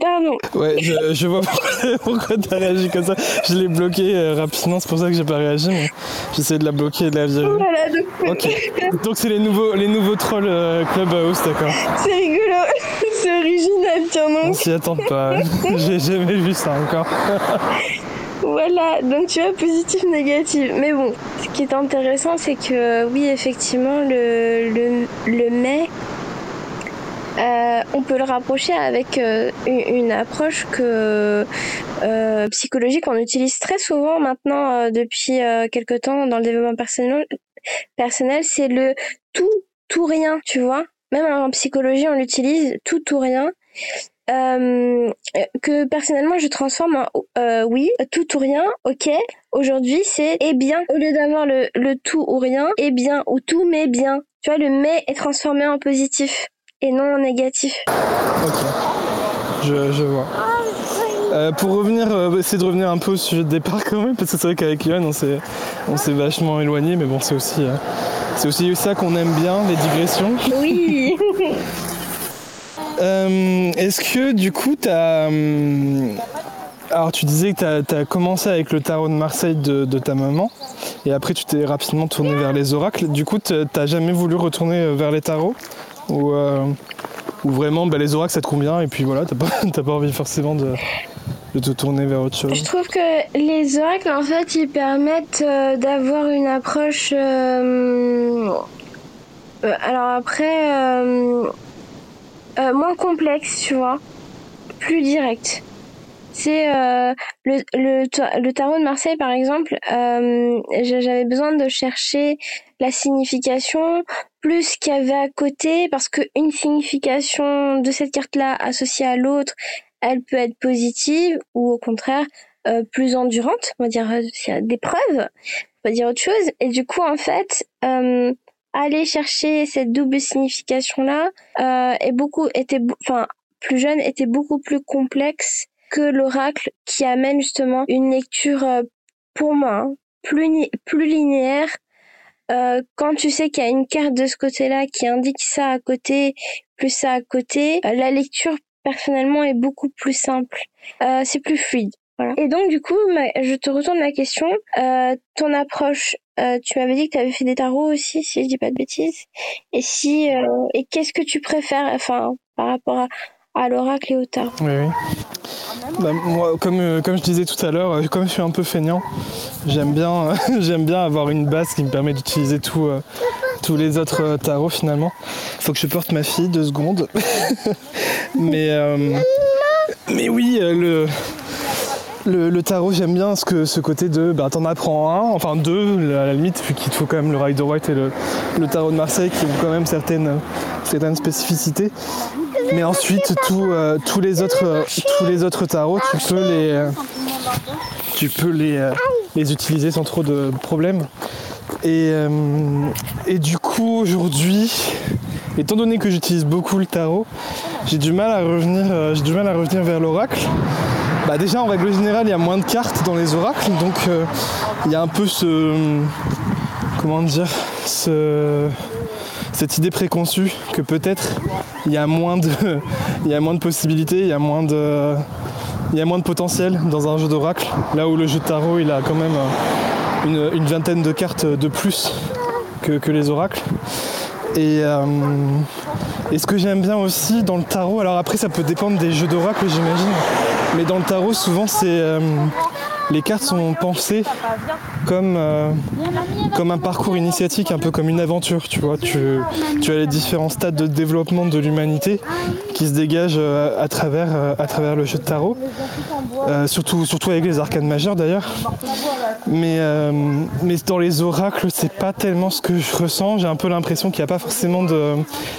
pardon. Ouais, je, je vois pourquoi, pourquoi tu as réagi comme ça. Je l'ai bloqué euh, rapidement, c'est pour ça que j'ai pas réagi, mais j'essaie de la bloquer et de la virer. Voilà, donc... Ok. Donc c'est les nouveaux, les nouveaux trolls euh, Clubhouse, d'accord. C'est rigolo, c'est original, tiens donc. On s'y attend pas. j'ai jamais vu ça encore. Voilà, donc tu vois, positif, négatif. Mais bon, ce qui est intéressant, c'est que oui, effectivement, le, le, le mai, euh, on peut le rapprocher avec euh, une, approche que euh, psychologique on utilise très souvent maintenant depuis quelque temps dans le développement personnel. Personnel, c'est le tout tout rien, tu vois. Même en psychologie, on l'utilise tout ou rien. Euh, que personnellement je transforme en euh, oui, tout ou rien, ok. Aujourd'hui c'est et bien. Au lieu d'avoir le, le tout ou rien, et bien ou tout mais bien. Tu vois, le mais est transformé en positif et non en négatif. Ok, je, je vois. Euh, pour revenir, euh, essayer de revenir un peu au sujet de départ quand même, parce que c'est vrai qu'avec Yohan on s'est, on s'est vachement éloigné, mais bon c'est aussi, euh, c'est aussi ça qu'on aime bien, les digressions. Oui. Est-ce que du coup, tu as. Hum, alors, tu disais que tu as, commencé avec le tarot de Marseille de, ta maman, et après, tu t'es rapidement tourné vers les oracles. Du coup, tu jamais voulu retourner vers les tarots? Ou, euh, vraiment, bah, les oracles, ça te convient, et puis voilà, tu pas, pas envie forcément de, te tourner vers autre chose Je trouve que les oracles, en fait, ils permettent d'avoir une approche. alors après, euh, moins complexe, tu vois, plus direct. C'est euh, le, tarot de Marseille, par exemple, euh, j'avais besoin de chercher la signification plus qu'il y avait à côté, parce qu'une signification de cette carte-là associée à l'autre, elle peut être positive ou au contraire euh, plus endurante, on va dire des preuves, on va dire autre chose. Et du coup, en fait, euh, aller chercher cette double signification là euh, est beaucoup était enfin plus jeune était beaucoup plus complexe que l'oracle qui amène justement une lecture euh, pour moi hein, plus plus linéaire euh, quand tu sais qu'il y a une carte de ce côté-là qui indique ça à côté plus ça à côté euh, la lecture personnellement est beaucoup plus simple euh, c'est plus fluide voilà. Et donc du coup, je te retourne la question. Euh, ton approche euh, tu m'avais dit que tu avais fait des tarots aussi, si je dis pas de bêtises. Et si et qu'est-ce que tu préfères, enfin, par rapport à, au tarot Oui, oui. Bah, moi, comme, euh, comme je disais tout à l'heure, comme je suis un peu feignant, j'aime bien, j'aime bien avoir une base qui me permet d'utiliser tous les autres tarots finalement. Faut que je porte ma fille deux secondes. mais, oui, le tarot, j'aime bien ce, que, ce côté de bah, t'en apprends un, enfin deux à la limite, puis qu'il faut quand même le Rider White et le, tarot de Marseille qui ont quand même certaines spécificités. Mais ensuite, euh, tous, les autres, tous les autres tarots, tu peux les, euh, tu peux les, euh, utiliser sans trop de problèmes. Et, du coup, aujourd'hui, étant donné que j'utilise beaucoup le tarot, j'ai du mal à revenir, j'ai du mal à revenir vers l'oracle. Bah déjà en règle générale il y a moins de cartes dans les oracles donc euh, il y a un peu ce comment dire ce, cette idée préconçue que peut-être il y a moins de possibilités, il y a moins de potentiel dans un jeu d'oracle, là où le jeu de tarot il a quand même une, vingtaine de cartes de plus que, les oracles. Et, euh, et ce que j'aime bien aussi dans le tarot, alors après ça peut dépendre des jeux d'oracle j'imagine, mais dans le tarot, souvent, c'est euh, les cartes sont pensées comme, euh, comme un parcours initiatique, un peu comme une aventure. Tu vois, tu, tu as les différents stades de développement de l'humanité qui se dégagent euh, à, travers, à travers le jeu de tarot. surtout, surtout avec les arcanes majeures d'ailleurs. Mais, mais dans les oracles, c'est pas tellement ce que je ressens. J'ai un peu l'impression qu'il n'y a pas forcément de,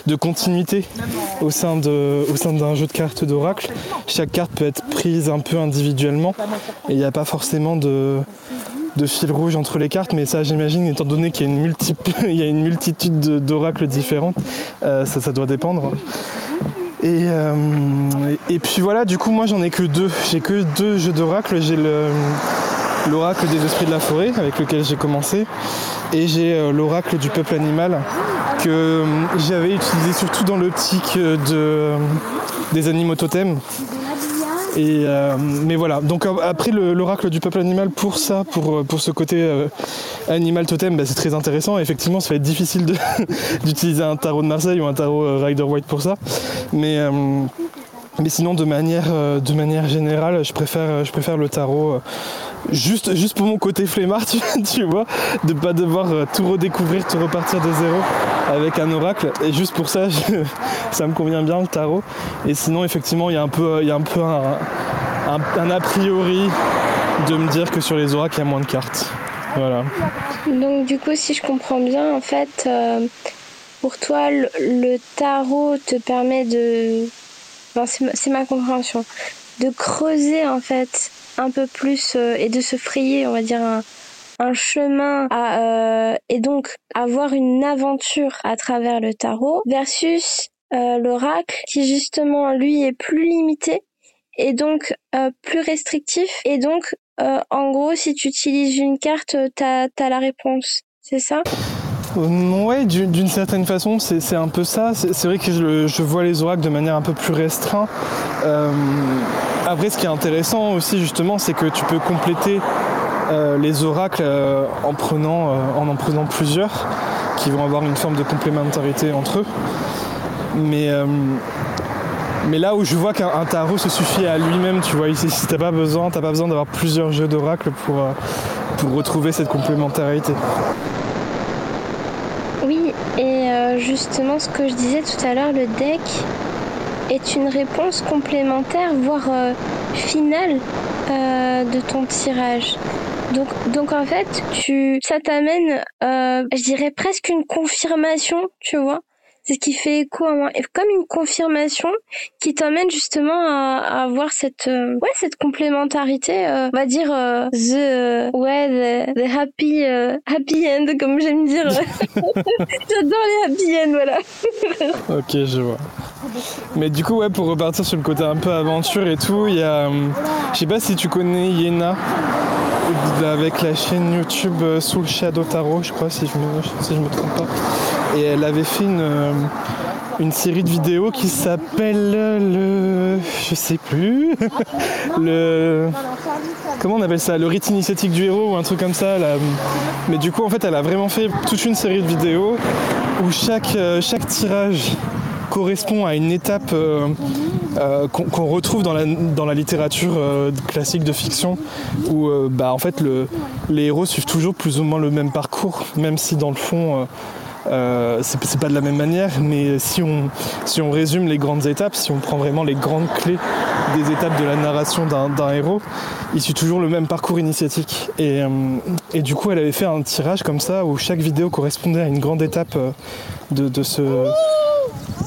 de continuité au sein, d'un jeu de cartes d'oracle. Chaque carte peut être prise un peu individuellement et il a pas de, de fil rouge entre les cartes, mais ça j'imagine, étant donné qu'il y a une, il y a une multitude d'oracles différentes, euh, ça, doit dépendre. Et, euh, et, puis voilà, du coup moi j'en ai que deux. J'ai que deux jeux d'oracle. J'ai l'oracle des esprits de la forêt avec lequel j'ai commencé et j'ai euh, l'oracle du peuple animal que j'avais utilisé surtout dans l'optique de, des animaux totems euh, mais voilà, donc euh, après l'oracle du peuple animal pour ça, pour, euh, pour ce côté animal totem, bah, c'est très intéressant. Effectivement, ça va être difficile d'utiliser un tarot de Marseille ou un tarot Rider White pour ça. Mais, Mais sinon, de manière, euh, de manière générale, je préfère, je préfère le tarot. Euh, juste, pour mon côté flemmard, tu, vois, de pas devoir euh, tout redécouvrir, tout repartir de zéro avec un oracle. Et juste pour ça, ça me convient bien le tarot. Et sinon, effectivement, il y a un peu, il y a un, peu un, un, a priori de me dire que sur les oracles, il y a moins de cartes. Voilà. Donc, du coup, si je comprends bien, en fait, pour toi, le tarot te permet de c'est ma compréhension, de creuser en fait un peu plus euh, et de se frayer, on va dire, un, chemin euh, et donc avoir une aventure à travers le tarot versus euh, l'oracle qui justement lui est plus limité et donc plus restrictif. Et donc en gros si tu utilises une carte t'as as la réponse. C'est ça? Ouais, d'une certaine façon, c'est un peu ça. C'est vrai que je, vois les oracles de manière un peu plus restreinte. Euh, après, ce qui est intéressant aussi, justement, c'est que tu peux compléter euh, les oracles euh, en, prenant, en en prenant plusieurs qui vont avoir une forme de complémentarité entre eux. Mais, là où je vois qu'un tarot se suffit à lui-même, tu vois, ici, si t'as pas besoin, t'as pas besoin d'avoir plusieurs jeux d'oracles pour retrouver cette complémentarité. Et euh, justement ce que je disais tout à l'heure, le deck est une réponse complémentaire, voire euh, finale euh, de ton tirage. Donc, donc en fait, tu, ça t'amène, je dirais presque une confirmation, tu vois, c'est ce qui fait écho à moi. Et comme une confirmation qui t'emmène justement à, avoir cette, euh, ouais, cette complémentarité, euh, on va dire, euh, the, ouais, the, happy, happy end, comme j'aime dire. J'adore les happy end, voilà. ok, je vois. Mais du coup, ouais, pour repartir sur le côté un peu aventure et tout, il y a, je sais pas si tu connais Yena avec la chaîne YouTube Soul Shadow Tarot, je crois, si je me, si je me trompe pas et elle avait fait une, une série de vidéos qui s'appelle le. Je sais plus. le. Comment on appelle ça Le rite initiatique du héros ou un truc comme ça. Mais du coup, en fait, elle a vraiment fait toute une série de vidéos où chaque, euh, tirage correspond à une étape euh, qu'on retrouve dans la, dans la littérature classique de fiction où bah, en fait le, les héros suivent toujours plus ou moins le même parcours même si dans le fond euh, c'est pas de la même manière, mais si on, si on résume les grandes étapes, si on prend vraiment les grandes clés des étapes de la narration d'un héros, il suit toujours le même parcours initiatique. Et, euh, et, du coup, elle avait fait un tirage comme ça où chaque vidéo correspondait à une grande étape euh, de, de ce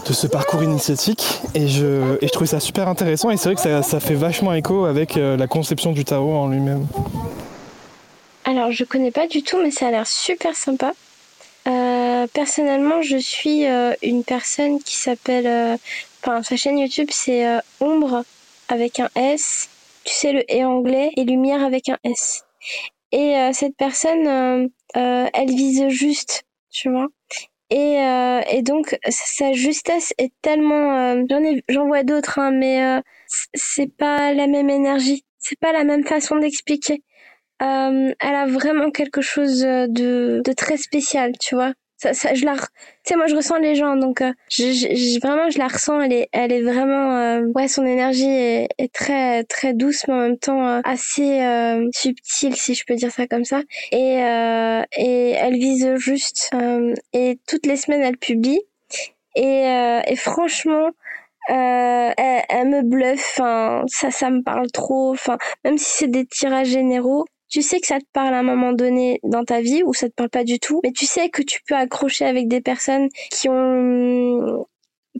de ce parcours initiatique et je, et je trouvais ça super intéressant et c'est vrai que ça, ça, fait vachement écho avec la conception du tarot en lui-même. Alors je connais pas du tout mais ça a l'air super sympa. Euh, personnellement, je suis euh, une personne qui s'appelle. Euh, enfin, sa chaîne YouTube, c'est Ombre avec un S. Tu sais, le et anglais et lumière avec un S. Et cette personne, elle vise juste, tu vois. Et, et donc, sa justesse est tellement. j'en, ai, j'en vois d'autres, hein, mais c'est pas la même énergie. C'est pas la même façon d'expliquer. Euh, elle a vraiment quelque chose de, de très spécial, tu vois. Ça, ça, je la, tu sais, moi je ressens les gens, donc euh, je, vraiment je la ressens. Elle est, elle est vraiment, euh, ouais, son énergie est, est, très, très douce, mais en même temps euh, assez subtile, si je peux dire ça comme ça. Et et elle vise juste. et toutes les semaines elle publie. Et, et franchement, euh, elle, elle, me bluffe, enfin, ça, ça me parle trop, enfin, même si c'est des tirages généraux, tu sais que ça te parle à un moment donné dans ta vie ou ça te parle pas du tout, mais tu sais que tu peux accrocher avec des personnes qui ont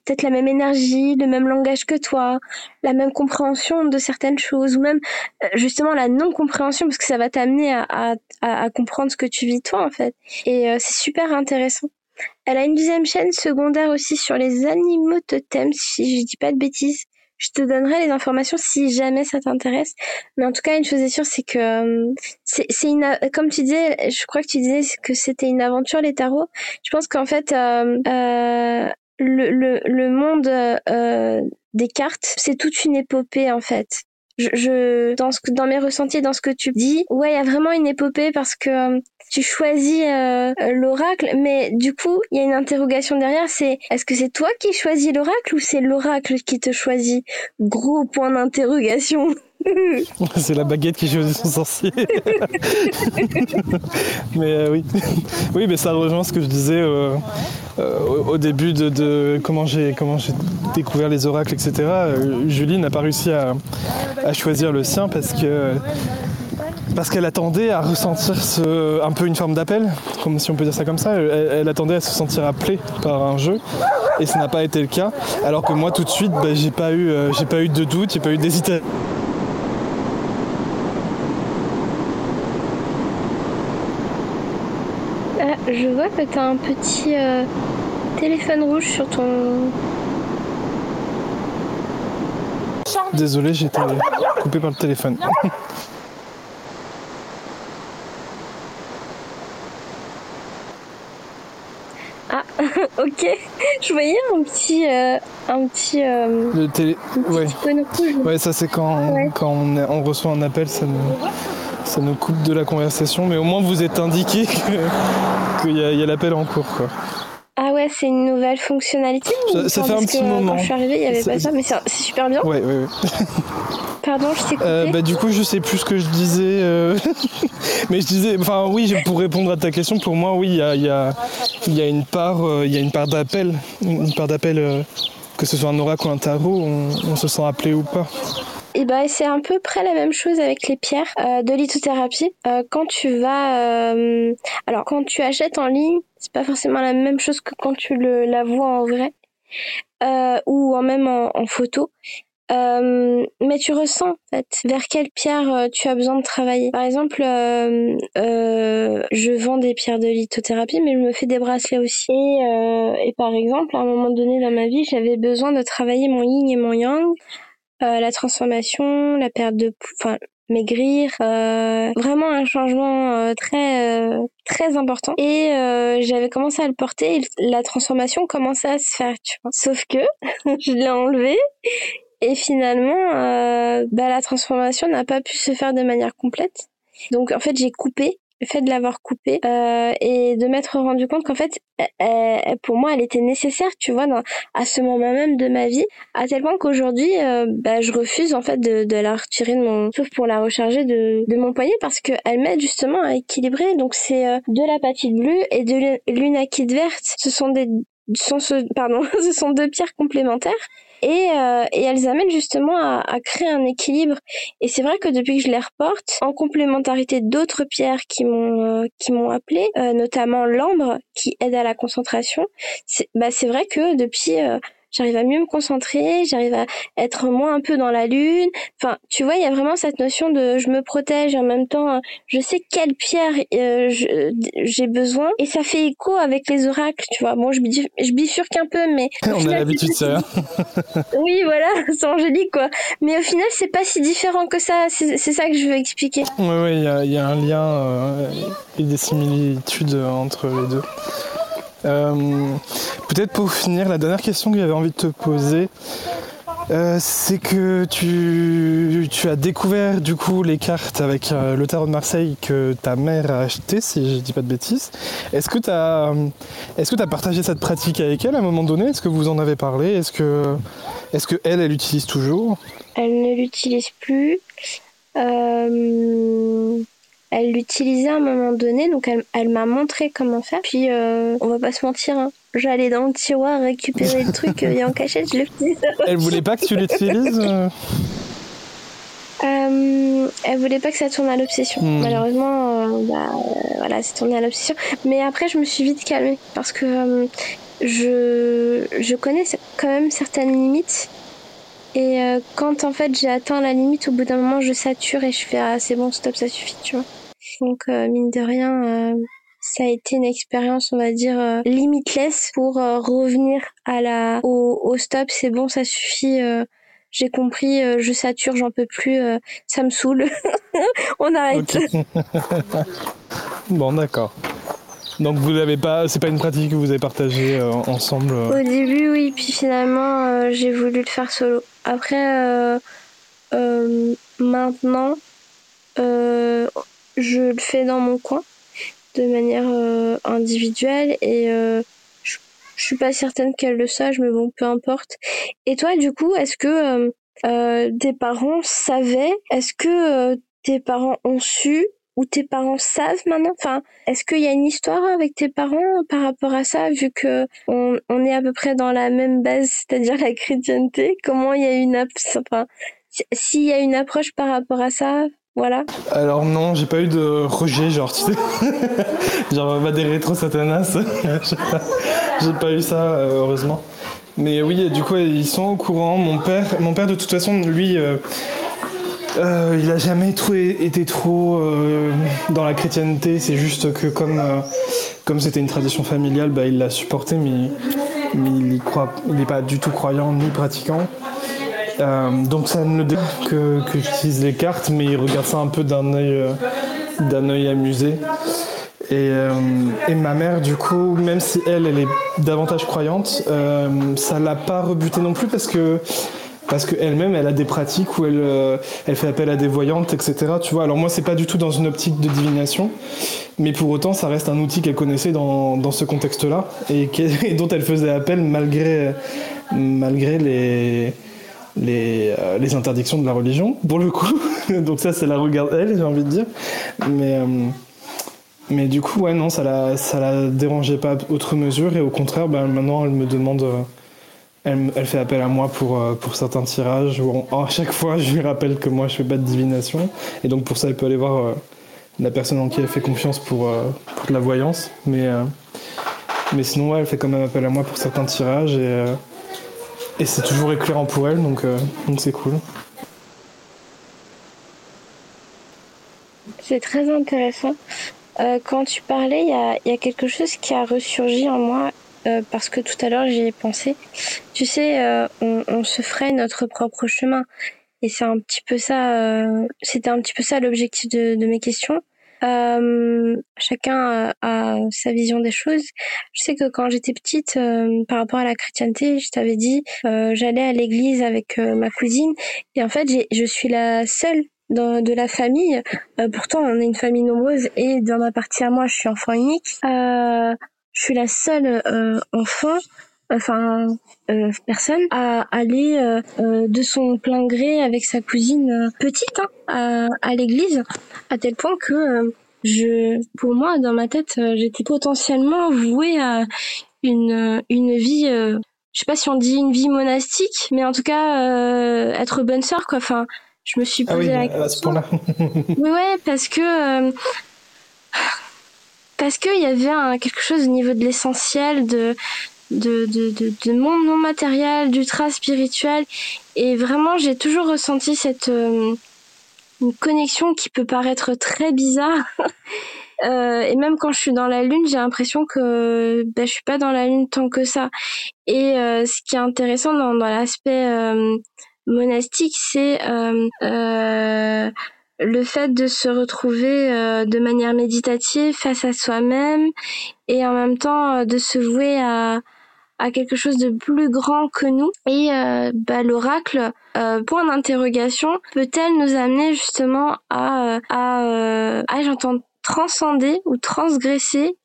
peut-être la même énergie, le même langage que toi, la même compréhension de certaines choses, ou même euh, justement la non-compréhension, parce que ça va t'amener à, à, à, comprendre ce que tu vis toi en fait. Et euh, c'est super intéressant. Elle a une deuxième chaîne secondaire aussi sur les animaux totems, si je dis pas de bêtises. Je te donnerai les informations si jamais ça t'intéresse. Mais en tout cas, une chose est sûre, c'est que euh, c'est une comme tu disais, je crois que tu disais que c'était une aventure les tarots. Je pense qu'en fait, euh, euh, le, le, le monde euh, des cartes, c'est toute une épopée en fait. je, dans ce dans mes ressentis, dans ce que tu dis, ouais, il y a vraiment une épopée parce que euh, tu choisis euh, l'oracle, mais du coup, il y a une interrogation derrière, c'est est-ce que c'est toi qui choisis l'oracle ou c'est l'oracle qui te choisit? Gros point d'interrogation. c'est la baguette qui choisit son sorcier. mais euh, oui, oui, mais ça rejoint ce que je disais euh, au, début de, comment j'ai découvert les oracles, etc. Julie n'a pas réussi à, choisir le sien parce que parce qu'elle attendait à ressentir un peu une forme d'appel, comme si on peut dire ça comme ça. Elle, attendait à se sentir appelée par un jeu, et ça n'a pas été le cas. Alors que moi, tout de suite, bah, j'ai pas eu, euh, j'ai pas eu de doute, j'ai pas eu d'hésitation. Ah, je vois que tu as un petit euh, téléphone rouge sur ton. Désolé, j'ai été coupé par le téléphone. ok, je voyais un petit, euh, un petit, euh, le télé... ouais. Ouais, ça c'est quand, quand on, reçoit un appel, ça nous, ça nous coupe de la conversation, mais au moins vous êtes indiqué qu'il y a, l'appel en cours, quoi. Ah ouais, c'est une nouvelle fonctionnalité. Ça, fait un petit moment. Quand je suis arrivée, il n'y avait pas ça, mais c'est super bien. Ouais, ouais, ouais. Pardon, je. Euh, bah, du coup, je sais plus ce que je disais. Euh, mais je disais, enfin, oui, pour répondre à ta question, pour moi, oui, il y a, y, a, y a, une part, euh, il y a une part d'appel, une part d'appel, que ce soit un oracle ou un tarot, on, se sent appelé ou pas. Et bah, c'est un peu près la même chose avec les pierres de lithothérapie. quand tu vas, alors quand tu achètes en ligne, c'est pas forcément la même chose que quand tu le, la vois en vrai. ou en même en, en photo. Euh, mais tu ressens en fait vers quelle pierre euh, tu as besoin de travailler. Par exemple, euh, euh, je vends des pierres de lithothérapie, mais je me fais des bracelets aussi. Et, euh, et par exemple, à un moment donné dans ma vie, j'avais besoin de travailler mon yin et mon yang, la transformation, la perte de, enfin maigrir, euh, vraiment un changement très très important. Et euh, j'avais commencé à le porter, et la transformation commençait à se faire, tu vois. Sauf que je l'ai enlevé et finalement, euh, bah, la transformation n'a pas pu se faire de manière complète. Donc en fait, j'ai coupé le fait de l'avoir coupé euh, et de m'être rendu compte qu'en fait, pour moi, elle était nécessaire, tu vois, dans, à ce moment même de ma vie, à tel point qu'aujourd'hui, euh, bah, je refuse en fait de, de, la retirer de mon, sauf pour la recharger de, de mon poignet parce qu'elle m'aide justement à équilibrer. Donc c'est euh, de la patite bleue et de l'unakite verte. Ce sont des, sont pardon, ce sont deux pierres complémentaires et, euh, et elles amènent justement à, à, créer un équilibre. Et c'est vrai que depuis que je les reporte, en complémentarité d'autres pierres qui m'ont euh, qui m'ont appelé, euh, notamment l'ambre qui aide à la concentration, bah c'est vrai que depuis j'arrive à mieux me concentrer, j'arrive à être moins un peu dans la lune. Enfin, tu vois, il y a vraiment cette notion de je me protège et en même temps, euh, je sais quelle pierre euh, j'ai besoin et ça fait écho avec les oracles, tu vois. Bon, je, je bifurque un peu, mais on a l'habitude ça. oui, voilà, c'est angélique quoi. Mais au final, c'est pas si différent que ça. C'est ça que je veux expliquer. Oui, oui, il y, a un lien euh, et des similitudes entre les deux. Euh, peut-être pour finir, la dernière question que j'avais envie de te poser, euh, c'est que tu, as découvert du coup les cartes avec euh, le tarot de Marseille que ta mère a acheté, si je dis pas de bêtises. Est-ce que tu as, partagé cette pratique avec elle à un moment donné? Est-ce que vous en avez parlé? Est-ce que, elle, elle l'utilise toujours? Elle ne l'utilise plus. Elle l'utilisait à un moment donné, donc elle, m'a montré comment faire. Puis euh, on va pas se mentir, hein. j'allais dans le tiroir récupérer le truc et en cachette, je le faisais. Elle voulait pas que tu l'utilises euh, euh, elle voulait pas que ça tourne à l'obsession. Hmm. Malheureusement, bah, voilà, c'est tourné à l'obsession. Mais après, je me suis vite calmée parce que je, je connais quand même certaines limites. Et quand en fait j'ai atteint la limite, au bout d'un moment, je sature et je fais ah c'est bon, stop, ça suffit, tu vois. Donc euh, mine de rien, euh, ça a été une expérience, on va dire, euh, limitless pour revenir à la au, stop. C'est bon, ça suffit. j'ai compris, je sature, j'en peux plus, ça me saoule. on arrête. bon, d'accord. Donc vous n'avez pas, c'est pas une pratique que vous avez partagée ensemble. Au début, oui, puis finalement, j'ai voulu le faire solo. Après maintenant, je le fais dans mon coin de manière individuelle et je suis pas certaine qu'elle le sache, mais bon, peu importe. Et toi, du coup, est-ce que euh, euh, tes parents savaient? Est-ce que euh, tes parents ont su ou tes parents savent maintenant? Enfin, est-ce qu'il y a une histoire avec tes parents par rapport à ça, vu que on, on est à peu près dans la même base, c'est-à-dire la chrétienté? Comment il y a une enfin, s'il y une approche par rapport à ça voilà. Alors non, j'ai pas eu de rejet, genre, tu sais. genre, bah, des rétro satanas. j'ai pas eu ça, euh, heureusement. Mais oui, du coup, ils sont au courant. Mon père, mon père de toute façon, lui, euh, euh, il a jamais été trop dans la chrétienté. C'est juste que comme comme c'était une tradition familiale, bah, il l'a supporté, mais, il n'est pas du tout croyant ni pratiquant. Euh, donc ça ne le que, que j'utilise les cartes, mais il regarde ça un peu d'un œil, euh, d'un œil amusé. Et, euh, et, ma mère, du coup, même si elle, elle est davantage croyante, ça l'a pas rebuté non plus parce que parce qu'elle-même, elle a des pratiques où elle, elle fait appel à des voyantes, etc. Tu vois. Alors moi, c'est pas du tout dans une optique de divination, mais pour autant, ça reste un outil qu'elle connaissait dans, ce contexte-là et, dont elle faisait appel malgré euh, les interdictions de la religion, pour le coup. Donc ça, c'est la regarde elle, j'ai envie de dire. Mais, euh, du coup, ouais, non, ça la, la dérangeait pas outre mesure. Et au contraire, ben, maintenant, elle me demande... Euh, elle, fait appel à moi pour, pour certains tirages. Où à chaque fois, je lui rappelle que moi, je fais pas de divination. Et donc, pour ça, elle peut aller voir la personne en qui elle fait confiance pour, pour de la voyance. Mais, mais sinon, elle fait quand même appel à moi pour certains tirages. Et et c'est toujours éclairant pour elle, donc euh, donc c'est cool. C'est très intéressant. Euh, quand tu parlais, il y y a, quelque chose qui a ressurgi en moi euh, parce que tout à l'heure j'y ai pensé. Tu sais, euh, on, on, se ferait notre propre chemin. Et c'est un petit peu ça, euh, c'était un petit peu ça l'objectif de, de, mes questions. Euh, chacun a, sa vision des choses. Je sais que quand j'étais petite, euh, par rapport à la chrétienté, je t'avais dit, euh, j'allais à l'église avec euh, ma cousine, et en fait, je suis la seule dans, de la famille. pourtant, on est une famille nombreuse, et dans ma partie à moi, je suis enfant unique. Je suis la seule enfant enfin euh, personne à aller euh, de son plein gré avec sa cousine petite hein, à, à l'église à tel point que je pour moi dans ma tête j'étais potentiellement vouée à une une vie je sais pas si on dit une vie monastique mais en tout cas être bonne sœur quoi. Enfin je me suis ah posé la question. oui ouais parce que parce qu'il y avait un, quelque chose au niveau de l'essentiel de de, de, de, de monde non matériel, d'ultra spirituel. Et vraiment, j'ai toujours ressenti cette euh, une connexion qui peut paraître très bizarre. euh, et même quand je suis dans la lune, j'ai l'impression que ben, je suis pas dans la lune tant que ça. Et euh, ce qui est intéressant dans, dans l'aspect euh, monastique, c'est euh, le fait de se retrouver de manière méditative face à soi-même et en même temps de se vouer à à quelque chose de plus grand que nous. Et euh, bah, l'oracle, euh, point d'interrogation, peut-elle nous amener justement à, euh, à, euh, à j'entends transcender ou transgresser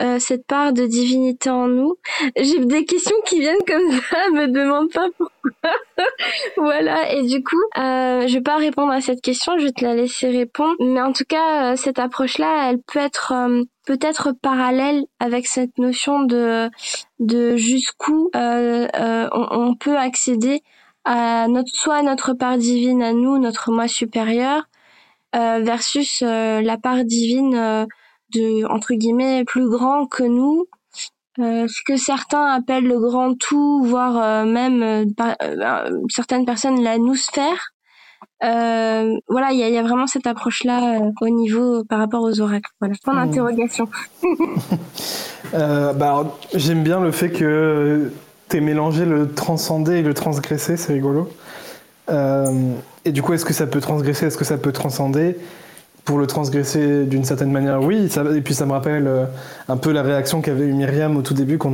euh, cette part de divinité en nous. J'ai des questions qui viennent comme ça, me demande pas pourquoi. voilà, et du coup, euh, je vais pas répondre à cette question, je vais te la laisser répondre. Mais en tout cas, euh, cette approche-là, elle peut être euh, peut-être parallèle avec cette notion de de jusqu'où on, on, peut accéder à notre soit notre part divine à nous, notre moi supérieur, versus la part divine de entre guillemets plus grand que nous. Euh, ce que certains appellent le grand tout voire euh, même euh, euh, certaines personnes la noosphère voilà il y a, y a, vraiment cette approche là au niveau par rapport aux oracles. Voilà point mmh. d'interrogation. Bah, j'aime bien le fait que tu mélangé le transcender et le transgresser c'est rigolo. Et du coup est-ce que ça peut transgresser est-ce que ça peut transcender? Pour le transgresser d'une certaine manière, oui. et puis ça me rappelle euh, un peu la réaction qu'avait eu Myriam au tout début quand,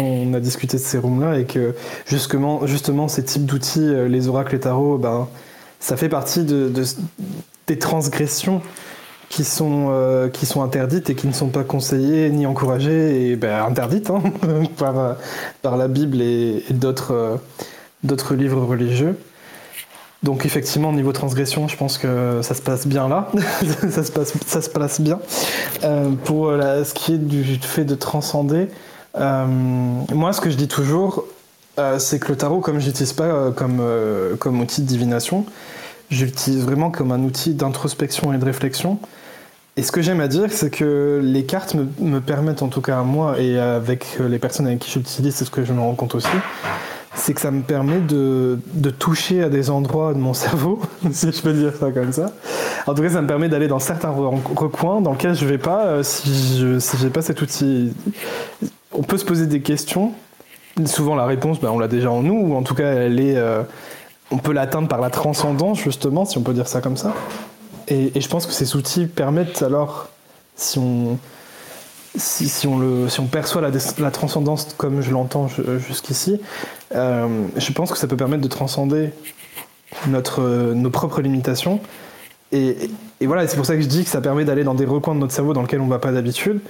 on a discuté de ces rooms-là et que justement, justement ces types d'outils, euh, les oracles et tarots, ben, ça fait partie de, des transgressions qui sont, euh, qui sont interdites et qui ne sont pas conseillées ni encouragées et ben, interdites hein, par, par la Bible et, et d'autres d'autres livres religieux. Donc effectivement, au niveau transgression, je pense que ça se passe bien là. ça, se passe, ça se bien. Euh, pour ce qui est du fait de transcender, euh, moi, ce que je dis toujours, euh, c'est que le tarot, comme je l'utilise pas comme, comme outil de divination, je l'utilise vraiment comme un outil d'introspection et de réflexion. Et ce que j'aime à dire, c'est que les cartes me, me, permettent, en tout cas à moi et avec les personnes avec qui je l'utilise, c'est ce que je me rends compte aussi, c'est que ça me permet de, de, toucher à des endroits de mon cerveau, si je peux dire ça comme ça. En tout cas, ça me permet d'aller dans certains recoins dans lesquels je vais pas euh, si je si pas cet outil. On peut se poser des questions. Souvent, la réponse, ben, on l'a déjà en nous, ou en tout cas, elle est, euh, on peut l'atteindre par la transcendance, justement, si on peut dire ça comme ça. Et je pense que ces outils permettent alors, si on, si, on perçoit la, transcendance comme je l'entends jusqu'ici, euh, je pense que ça peut permettre de transcender notre, nos propres limitations. Et, et voilà, c'est pour ça que je dis que ça permet d'aller dans des recoins de notre cerveau dans lesquels on ne va pas d'habitude.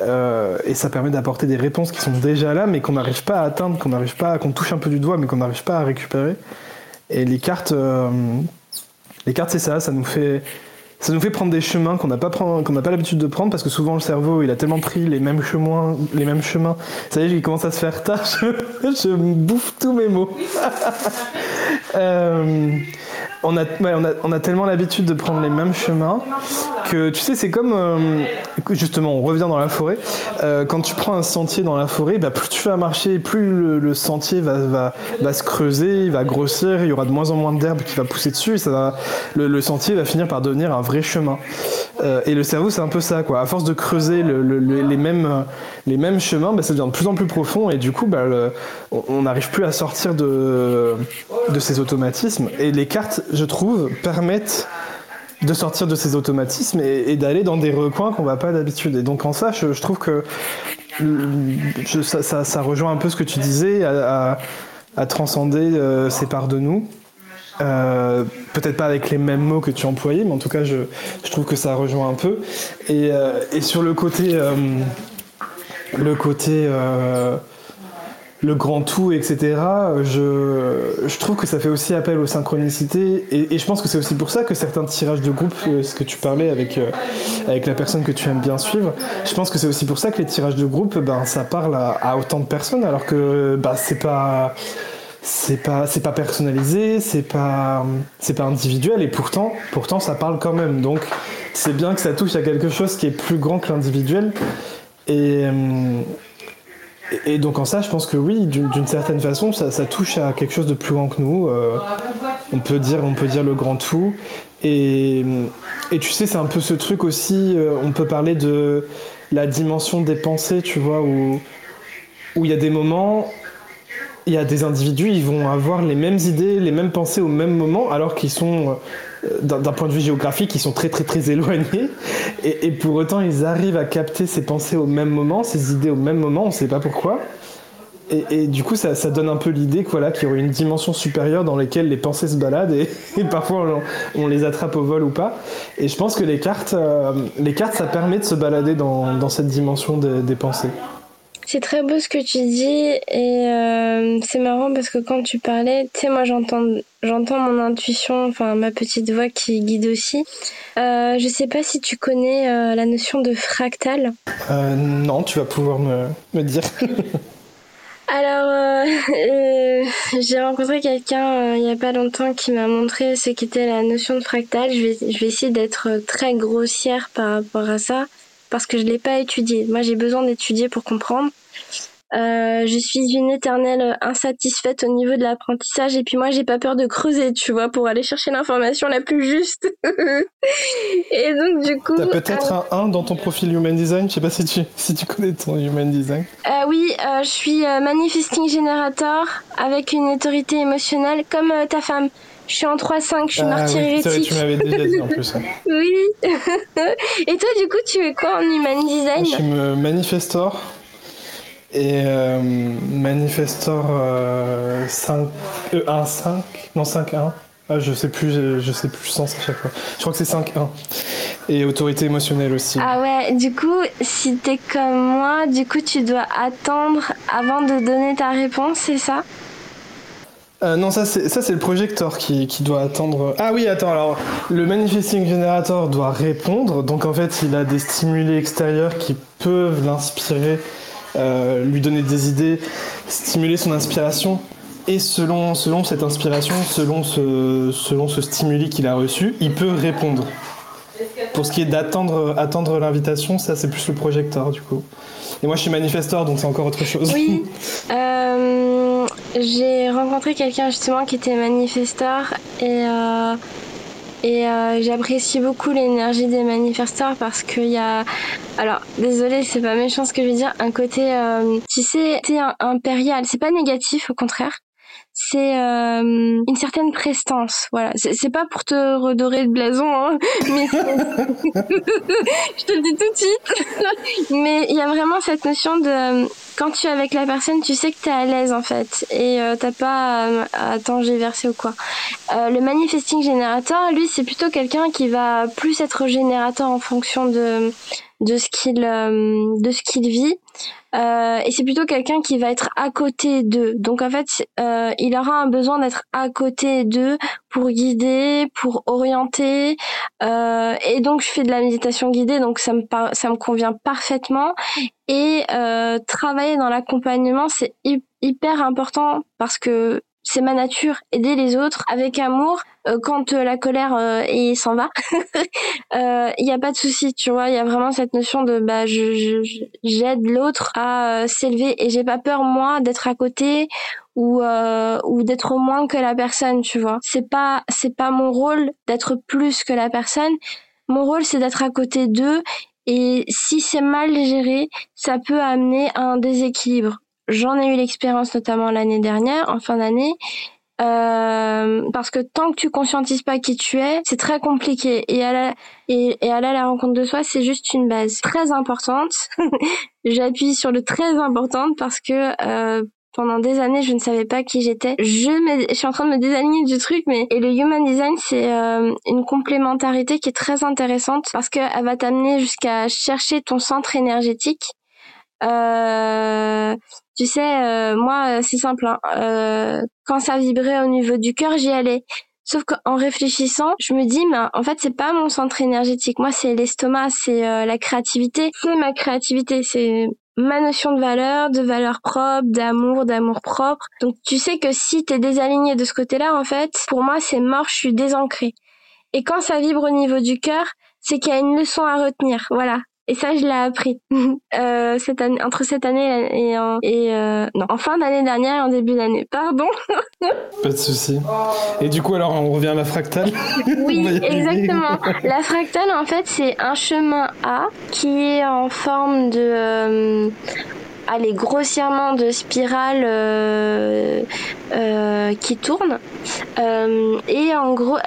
Euh, et ça permet d'apporter des réponses qui sont déjà là, mais qu'on n'arrive pas à atteindre, qu'on n'arrive pas, qu'on touche un peu du doigt, mais qu'on n'arrive pas à récupérer. Et les cartes, euh, les cartes, c'est ça, ça nous fait, ça nous fait prendre des chemins qu'on n'a pas qu'on n'a pas l'habitude de prendre parce que souvent le cerveau il a tellement pris les mêmes chemins les mêmes chemins. Ça y est il commence à se faire tard. Je, je bouffe tous mes mots. Euh, on a, on a, on a tellement l'habitude de prendre les mêmes chemins que tu sais c'est comme euh, justement on revient dans la forêt. Euh, quand tu prends un sentier dans la forêt bah, plus tu vas marcher plus le, sentier va, va, va, se creuser il va grossir il y aura de moins en moins d'herbe qui va pousser dessus et ça va, le, sentier va finir par devenir un vrai chemin. Euh, et le cerveau c'est un peu ça quoi. À force de creuser le, les mêmes les mêmes chemins bah, ça devient de plus en plus profond et du coup bah, on n'arrive plus à sortir de, de ces automatismes. Et les cartes je trouve, permettent de sortir de ces automatismes et, d'aller dans des recoins qu'on va pas d'habitude. Et donc en ça, je, trouve que ça, rejoint un peu ce que tu disais, à, transcender euh, ces parts de nous. Euh, peut-être pas avec les mêmes mots que tu employais, mais en tout cas, je, trouve que ça rejoint un peu. Et, euh, et sur le côté, le côté le grand tout, etc., je, trouve que ça fait aussi appel aux synchronicités. Et, je pense que c'est aussi pour ça que certains tirages de groupe, euh, ce que tu parlais avec, euh, avec la personne que tu aimes bien suivre, je pense que c'est aussi pour ça que les tirages de groupe, ben, ça parle à, autant de personnes, alors que ben, c'est pas. C'est pas, c'est pas personnalisé, c'est pas, c'est pas individuel, et pourtant, pourtant, ça parle quand même. Donc, c'est bien que ça touche à quelque chose qui est plus grand que l'individuel. Et, hum, et donc en ça, je pense que oui, d'une certaine façon, ça, touche à quelque chose de plus grand que nous. Euh, on peut dire, on peut dire le grand tout. Et, tu sais, c'est un peu ce truc aussi. Euh, on peut parler de la dimension des pensées, tu vois, où il y a des moments, il y a des individus, ils vont avoir les mêmes idées, les mêmes pensées au même moment, alors qu'ils sont d'un point de vue géographique, ils sont très très très éloignés. Et, pour autant, ils arrivent à capter ces pensées au même moment, ces idées au même moment, on ne sait pas pourquoi. Et, du coup, ça, donne un peu l'idée voilà, qu'il y aurait une dimension supérieure dans laquelle les pensées se baladent et, parfois on, les attrape au vol ou pas. Et je pense que les cartes, euh, les cartes ça permet de se balader dans, cette dimension des, des pensées. C'est très beau ce que tu dis et euh, c'est marrant parce que quand tu parlais, tu sais, moi j'entends, j'entends mon intuition, enfin ma petite voix qui guide aussi. Euh, je sais pas si tu connais euh, la notion de fractal. Euh, non, tu vas pouvoir me, me dire. Alors, j'ai rencontré quelqu'un il y a pas longtemps qui m'a montré ce qu'était la notion de fractal. Je vais, je vais essayer d'être très grossière par rapport à ça parce que je l'ai pas étudié. Moi, j'ai besoin d'étudier pour comprendre. Euh, je suis une éternelle insatisfaite au niveau de l'apprentissage et puis moi j'ai pas peur de creuser, tu vois, pour aller chercher l'information la plus juste. et donc du coup. T'as peut-être un 1 dans ton profil Human Design. Je sais pas si tu si tu connais ton Human Design. Euh, oui, euh, je suis manifesting generator avec une autorité émotionnelle comme ta femme. Je suis en 3-5, je suis ah, martyr oui, tu m'avais déjà dit en plus. oui. Et toi, du coup, tu es quoi en Human Design Je suis manifestor. Et euh, manifestor 5, euh, 1, 5, euh, non 5, 1. Ah, je sais plus, je, sais plus le sens à chaque fois. Je crois que c'est 5, 1. Et autorité émotionnelle aussi. Ah ouais, du coup, si t'es comme moi, du coup, tu dois attendre avant de donner ta réponse, c'est ça? Euh, non, ça c'est ça c'est le projecteur qui, qui, doit attendre. Ah oui, attends. Alors le manifesting generator doit répondre. Donc en fait, il a des stimuli extérieurs qui peuvent l'inspirer, euh, lui donner des idées, stimuler son inspiration. Et selon selon cette inspiration, selon ce selon ce stimuli qu'il a reçu, il peut répondre. Pour ce qui est d'attendre attendre l'invitation, ça c'est plus le projecteur du coup. Et moi je suis manifesteur, donc c'est encore autre chose. Oui. Euh, j'ai rencontré quelqu'un justement qui était manifesteur et, euh, et euh, j'apprécie beaucoup l'énergie des manifesteurs parce qu'il y a, alors désolé c'est pas méchant ce que je veux dire, un côté, tu sais, impérial, c'est pas négatif au contraire c'est euh, une certaine prestance. Voilà, c'est pas pour te redorer le blason, hein, mais je te le dis tout de suite. mais il y a vraiment cette notion de quand tu es avec la personne, tu sais que tu es à l'aise en fait et euh, t'as pas à, à verser ou quoi. Euh, le manifesting générateur, lui, c'est plutôt quelqu'un qui va plus être générateur en fonction de de ce qu'il euh, de ce qu'il vit. Euh, et c'est plutôt quelqu'un qui va être à côté d'eux. Donc en fait euh, il aura un besoin d'être à côté d'eux pour guider pour orienter. Euh, et donc je fais de la méditation guidée donc ça me ça me convient parfaitement. Et euh, travailler dans l'accompagnement c'est hyper important parce que c'est ma nature, aider les autres avec amour. Euh, quand euh, la colère euh, et s'en va, il n'y a pas de souci, tu vois. Il y a vraiment cette notion de bah je j'aide l'autre à s'élever et j'ai pas peur moi d'être à côté ou ou d'être moins que la personne, tu vois. C'est pas c'est pas mon rôle d'être plus que la personne. Mon rôle c'est d'être à côté d'eux et si c'est mal géré, ça peut amener à un déséquilibre. J'en ai eu l'expérience notamment l'année dernière, en fin d'année. Euh, parce que tant que tu conscientises pas qui tu es, c'est très compliqué. Et aller, et, et à la rencontre de soi, c'est juste une base très importante. J'appuie sur le très importante parce que euh, pendant des années, je ne savais pas qui j'étais. Je, je suis en train de me désaligner du truc, mais et le human design, c'est euh, une complémentarité qui est très intéressante parce qu'elle va t'amener jusqu'à chercher ton centre énergétique. Euh, tu sais, euh, moi, euh, c'est simple. Hein. Euh, quand ça vibrait au niveau du cœur, j'y allais. Sauf qu'en réfléchissant, je me dis, mais en fait, c'est pas mon centre énergétique. Moi, c'est l'estomac, c'est la créativité. C'est ma créativité, c'est ma notion de valeur, de valeur propre, d'amour, d'amour propre. Donc, tu sais que si t'es désaligné de ce côté-là, en fait, pour moi, c'est mort, je suis désancrée. Et quand ça vibre au niveau du cœur, c'est qu'il y a une leçon à retenir. Voilà. Et ça, je l'ai appris euh, cette année, entre cette année et en, et euh, non, en fin d'année dernière et en début d'année. Pardon. Pas de souci. Et du coup, alors, on revient à la fractale? Oui, exactement. la fractale, en fait, c'est un chemin A qui est en forme de euh, allez, grossièrement de spirale euh, euh, qui tourne. Euh, et en gros,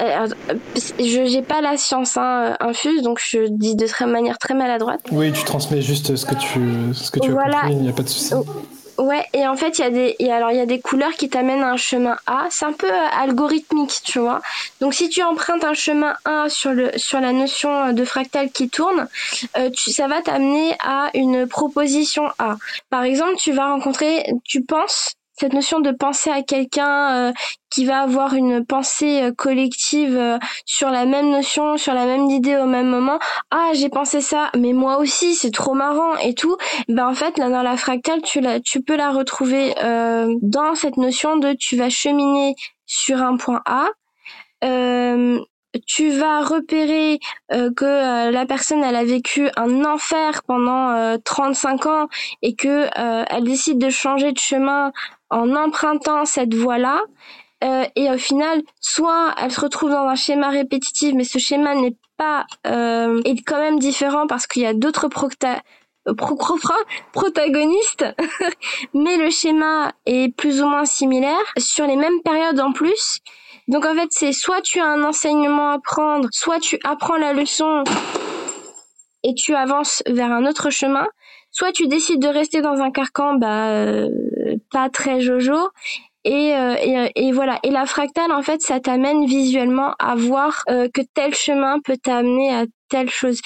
je j'ai pas la science hein, infuse, donc je dis de très manière très maladroite. Oui, tu transmets juste ce que tu, ce que tu as compris, il n'y a pas de souci. Oh. Ouais, et en fait, il y a des, y a des couleurs qui t'amènent à un chemin A. C'est un peu euh, algorithmique, tu vois. Donc, si tu empruntes un chemin A sur le, sur la notion de fractal qui tourne, euh, tu, ça va t'amener à une proposition A. Par exemple, tu vas rencontrer, tu penses cette notion de penser à quelqu'un euh, qui va avoir une pensée euh, collective euh, sur la même notion, sur la même idée au même moment. Ah, j'ai pensé ça, mais moi aussi, c'est trop marrant et tout. Ben en fait, là dans la fractale, tu la, tu peux la retrouver dans cette notion de tu vas cheminer sur un point A. tu vas repérer que la personne elle a vécu un enfer pendant 35 ans et que elle décide de changer de chemin en empruntant cette voie-là, euh, et au final, soit elle se retrouve dans un schéma répétitif, mais ce schéma n'est pas euh, est quand même différent parce qu'il y a d'autres euh, protagonistes, mais le schéma est plus ou moins similaire sur les mêmes périodes en plus. Donc en fait, c'est soit tu as un enseignement à prendre, soit tu apprends la leçon et tu avances vers un autre chemin, soit tu décides de rester dans un carcan bah euh, pas très jojo et, euh, et, euh, et, voilà. Et la fractale, en fait, ça t'amène visuellement à voir euh, que tel chemin peut t'amener à telle chose.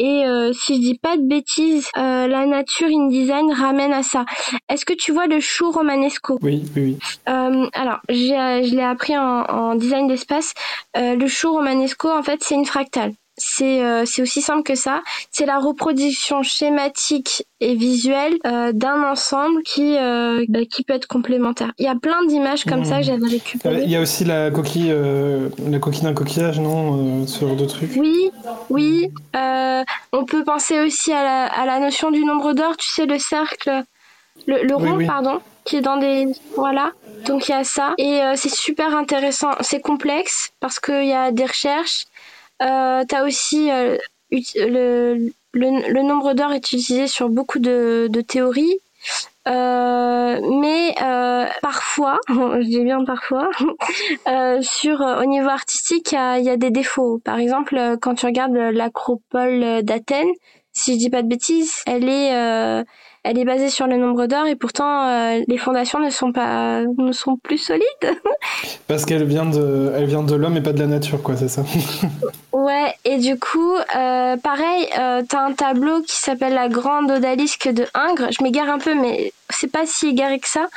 Et si je dis pas de bêtises, la nature InDesign ramène à ça. Est-ce que tu vois le chou romanesco? Oui, oui, oui. alors, je l'ai appris en, en design d'espace. le chou romanesco, en fait, c'est une fractale. Euh, c'est aussi simple que ça. C'est la reproduction schématique et visuelle euh, d'un ensemble qui euh, bah, qui peut être complémentaire. Il y a plein d'images comme ça que j'avais récupérées. Il y a aussi la coquille la coquille d'un coquillage, non, ce genre de truc? Oui, oui. on peut penser aussi à la, à la notion du nombre d'or. Tu sais le cercle, le, rond, pardon, qui est dans des voilà. Donc il y a ça et c'est super intéressant. C'est complexe parce qu'il y a des recherches euh, aussi euh, le, le, nombre d'heures est utilisé sur beaucoup de, de théories. Euh, mais euh, parfois, je dis bien parfois, euh, sur au niveau artistique, il y, y a, des défauts. Par exemple, quand tu regardes l'acropole d'Athènes, si je dis pas de bêtises, elle est elle est basée sur le nombre d'heures et pourtant euh, les fondations ne sont pas ne sont plus solides. Parce qu'elle vient de elle vient de l'homme et pas de la nature quoi, c'est ça. ouais, et du coup euh, pareil, euh, t'as un tableau qui s'appelle la grande odalisque de Ingres. Je m'égare un peu mais c'est pas si égaré que ça.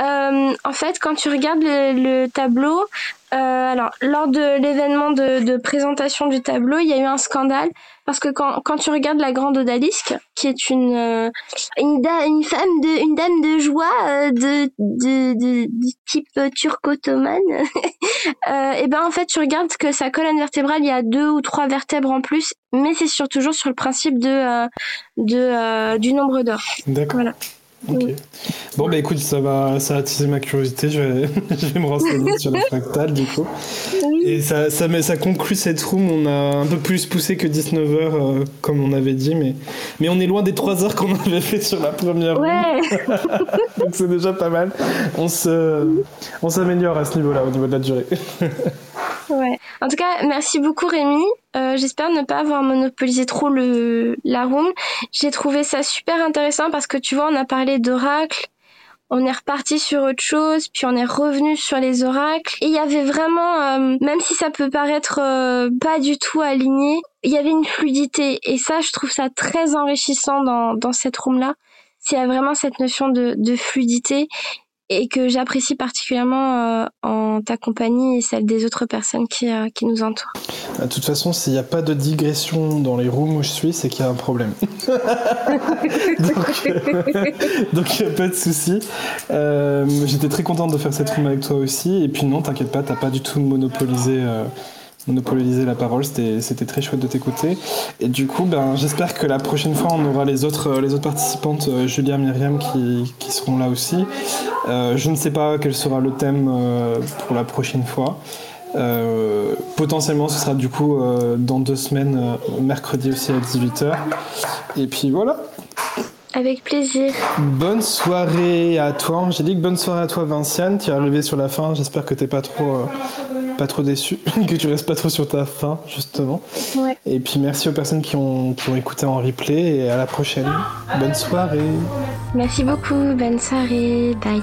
Euh, en fait, quand tu regardes le, tableau, euh, alors lors de l'événement de, de, présentation du tableau, il y a eu un scandale parce que quand, quand tu regardes la grande odalisque, qui est une euh, une, une femme de une dame de joie euh, de, de, de, type turco-ottomane, euh, et ben en fait tu regardes que sa colonne vertébrale il y a deux ou trois vertèbres en plus, mais c'est sur toujours sur le principe de de du nombre d'or. D'accord. Voilà. Ok. Bon, bah écoute, ça va, ça a attisé ma curiosité. Je vais, je vais me renseigner sur la fractale, du coup. Et ça, ça, ça conclut cette room. On a un peu plus poussé que 19h, euh, comme on avait dit, mais, mais on est loin des 3 heures qu'on avait fait sur la première ouais. Donc c'est déjà pas mal. On s'améliore à ce niveau-là, au niveau de la durée. En tout cas, merci beaucoup Rémi. Euh, J'espère ne pas avoir monopolisé trop le la room. J'ai trouvé ça super intéressant parce que tu vois, on a parlé d'oracles, on est reparti sur autre chose, puis on est revenu sur les oracles. Et il y avait vraiment, euh, même si ça peut paraître euh, pas du tout aligné, il y avait une fluidité. Et ça, je trouve ça très enrichissant dans, dans cette room-là. C'est vraiment cette notion de, de fluidité et que j'apprécie particulièrement euh, en ta compagnie et celle des autres personnes qui, euh, qui nous entourent. De toute façon, s'il n'y a pas de digression dans les rooms où je suis, c'est qu'il y a un problème. donc, il n'y a pas de souci. Euh, J'étais très contente de faire cette room avec toi aussi. Et puis non, t'inquiète pas, t'as pas du tout monopolisé monopoliser la parole, c'était très chouette de t'écouter. Et du coup, ben, j'espère que la prochaine fois, on aura les autres, les autres participantes, euh, Julia, Myriam, qui, qui seront là aussi. Euh, je ne sais pas quel sera le thème euh, pour la prochaine fois. potentiellement, ce sera du coup dans deux semaines, mercredi aussi à 18h. Et puis voilà. Avec plaisir. Bonne soirée à toi Angélique, bonne soirée à toi Vinciane. Tu es arrivé sur la fin, j'espère que t'es pas trop pas trop déçu, que tu restes pas trop sur ta fin, justement. Ouais. Et puis merci aux personnes qui ont, qui ont écouté en replay et à la prochaine. Bonne soirée. Merci beaucoup, bonne soirée, bye.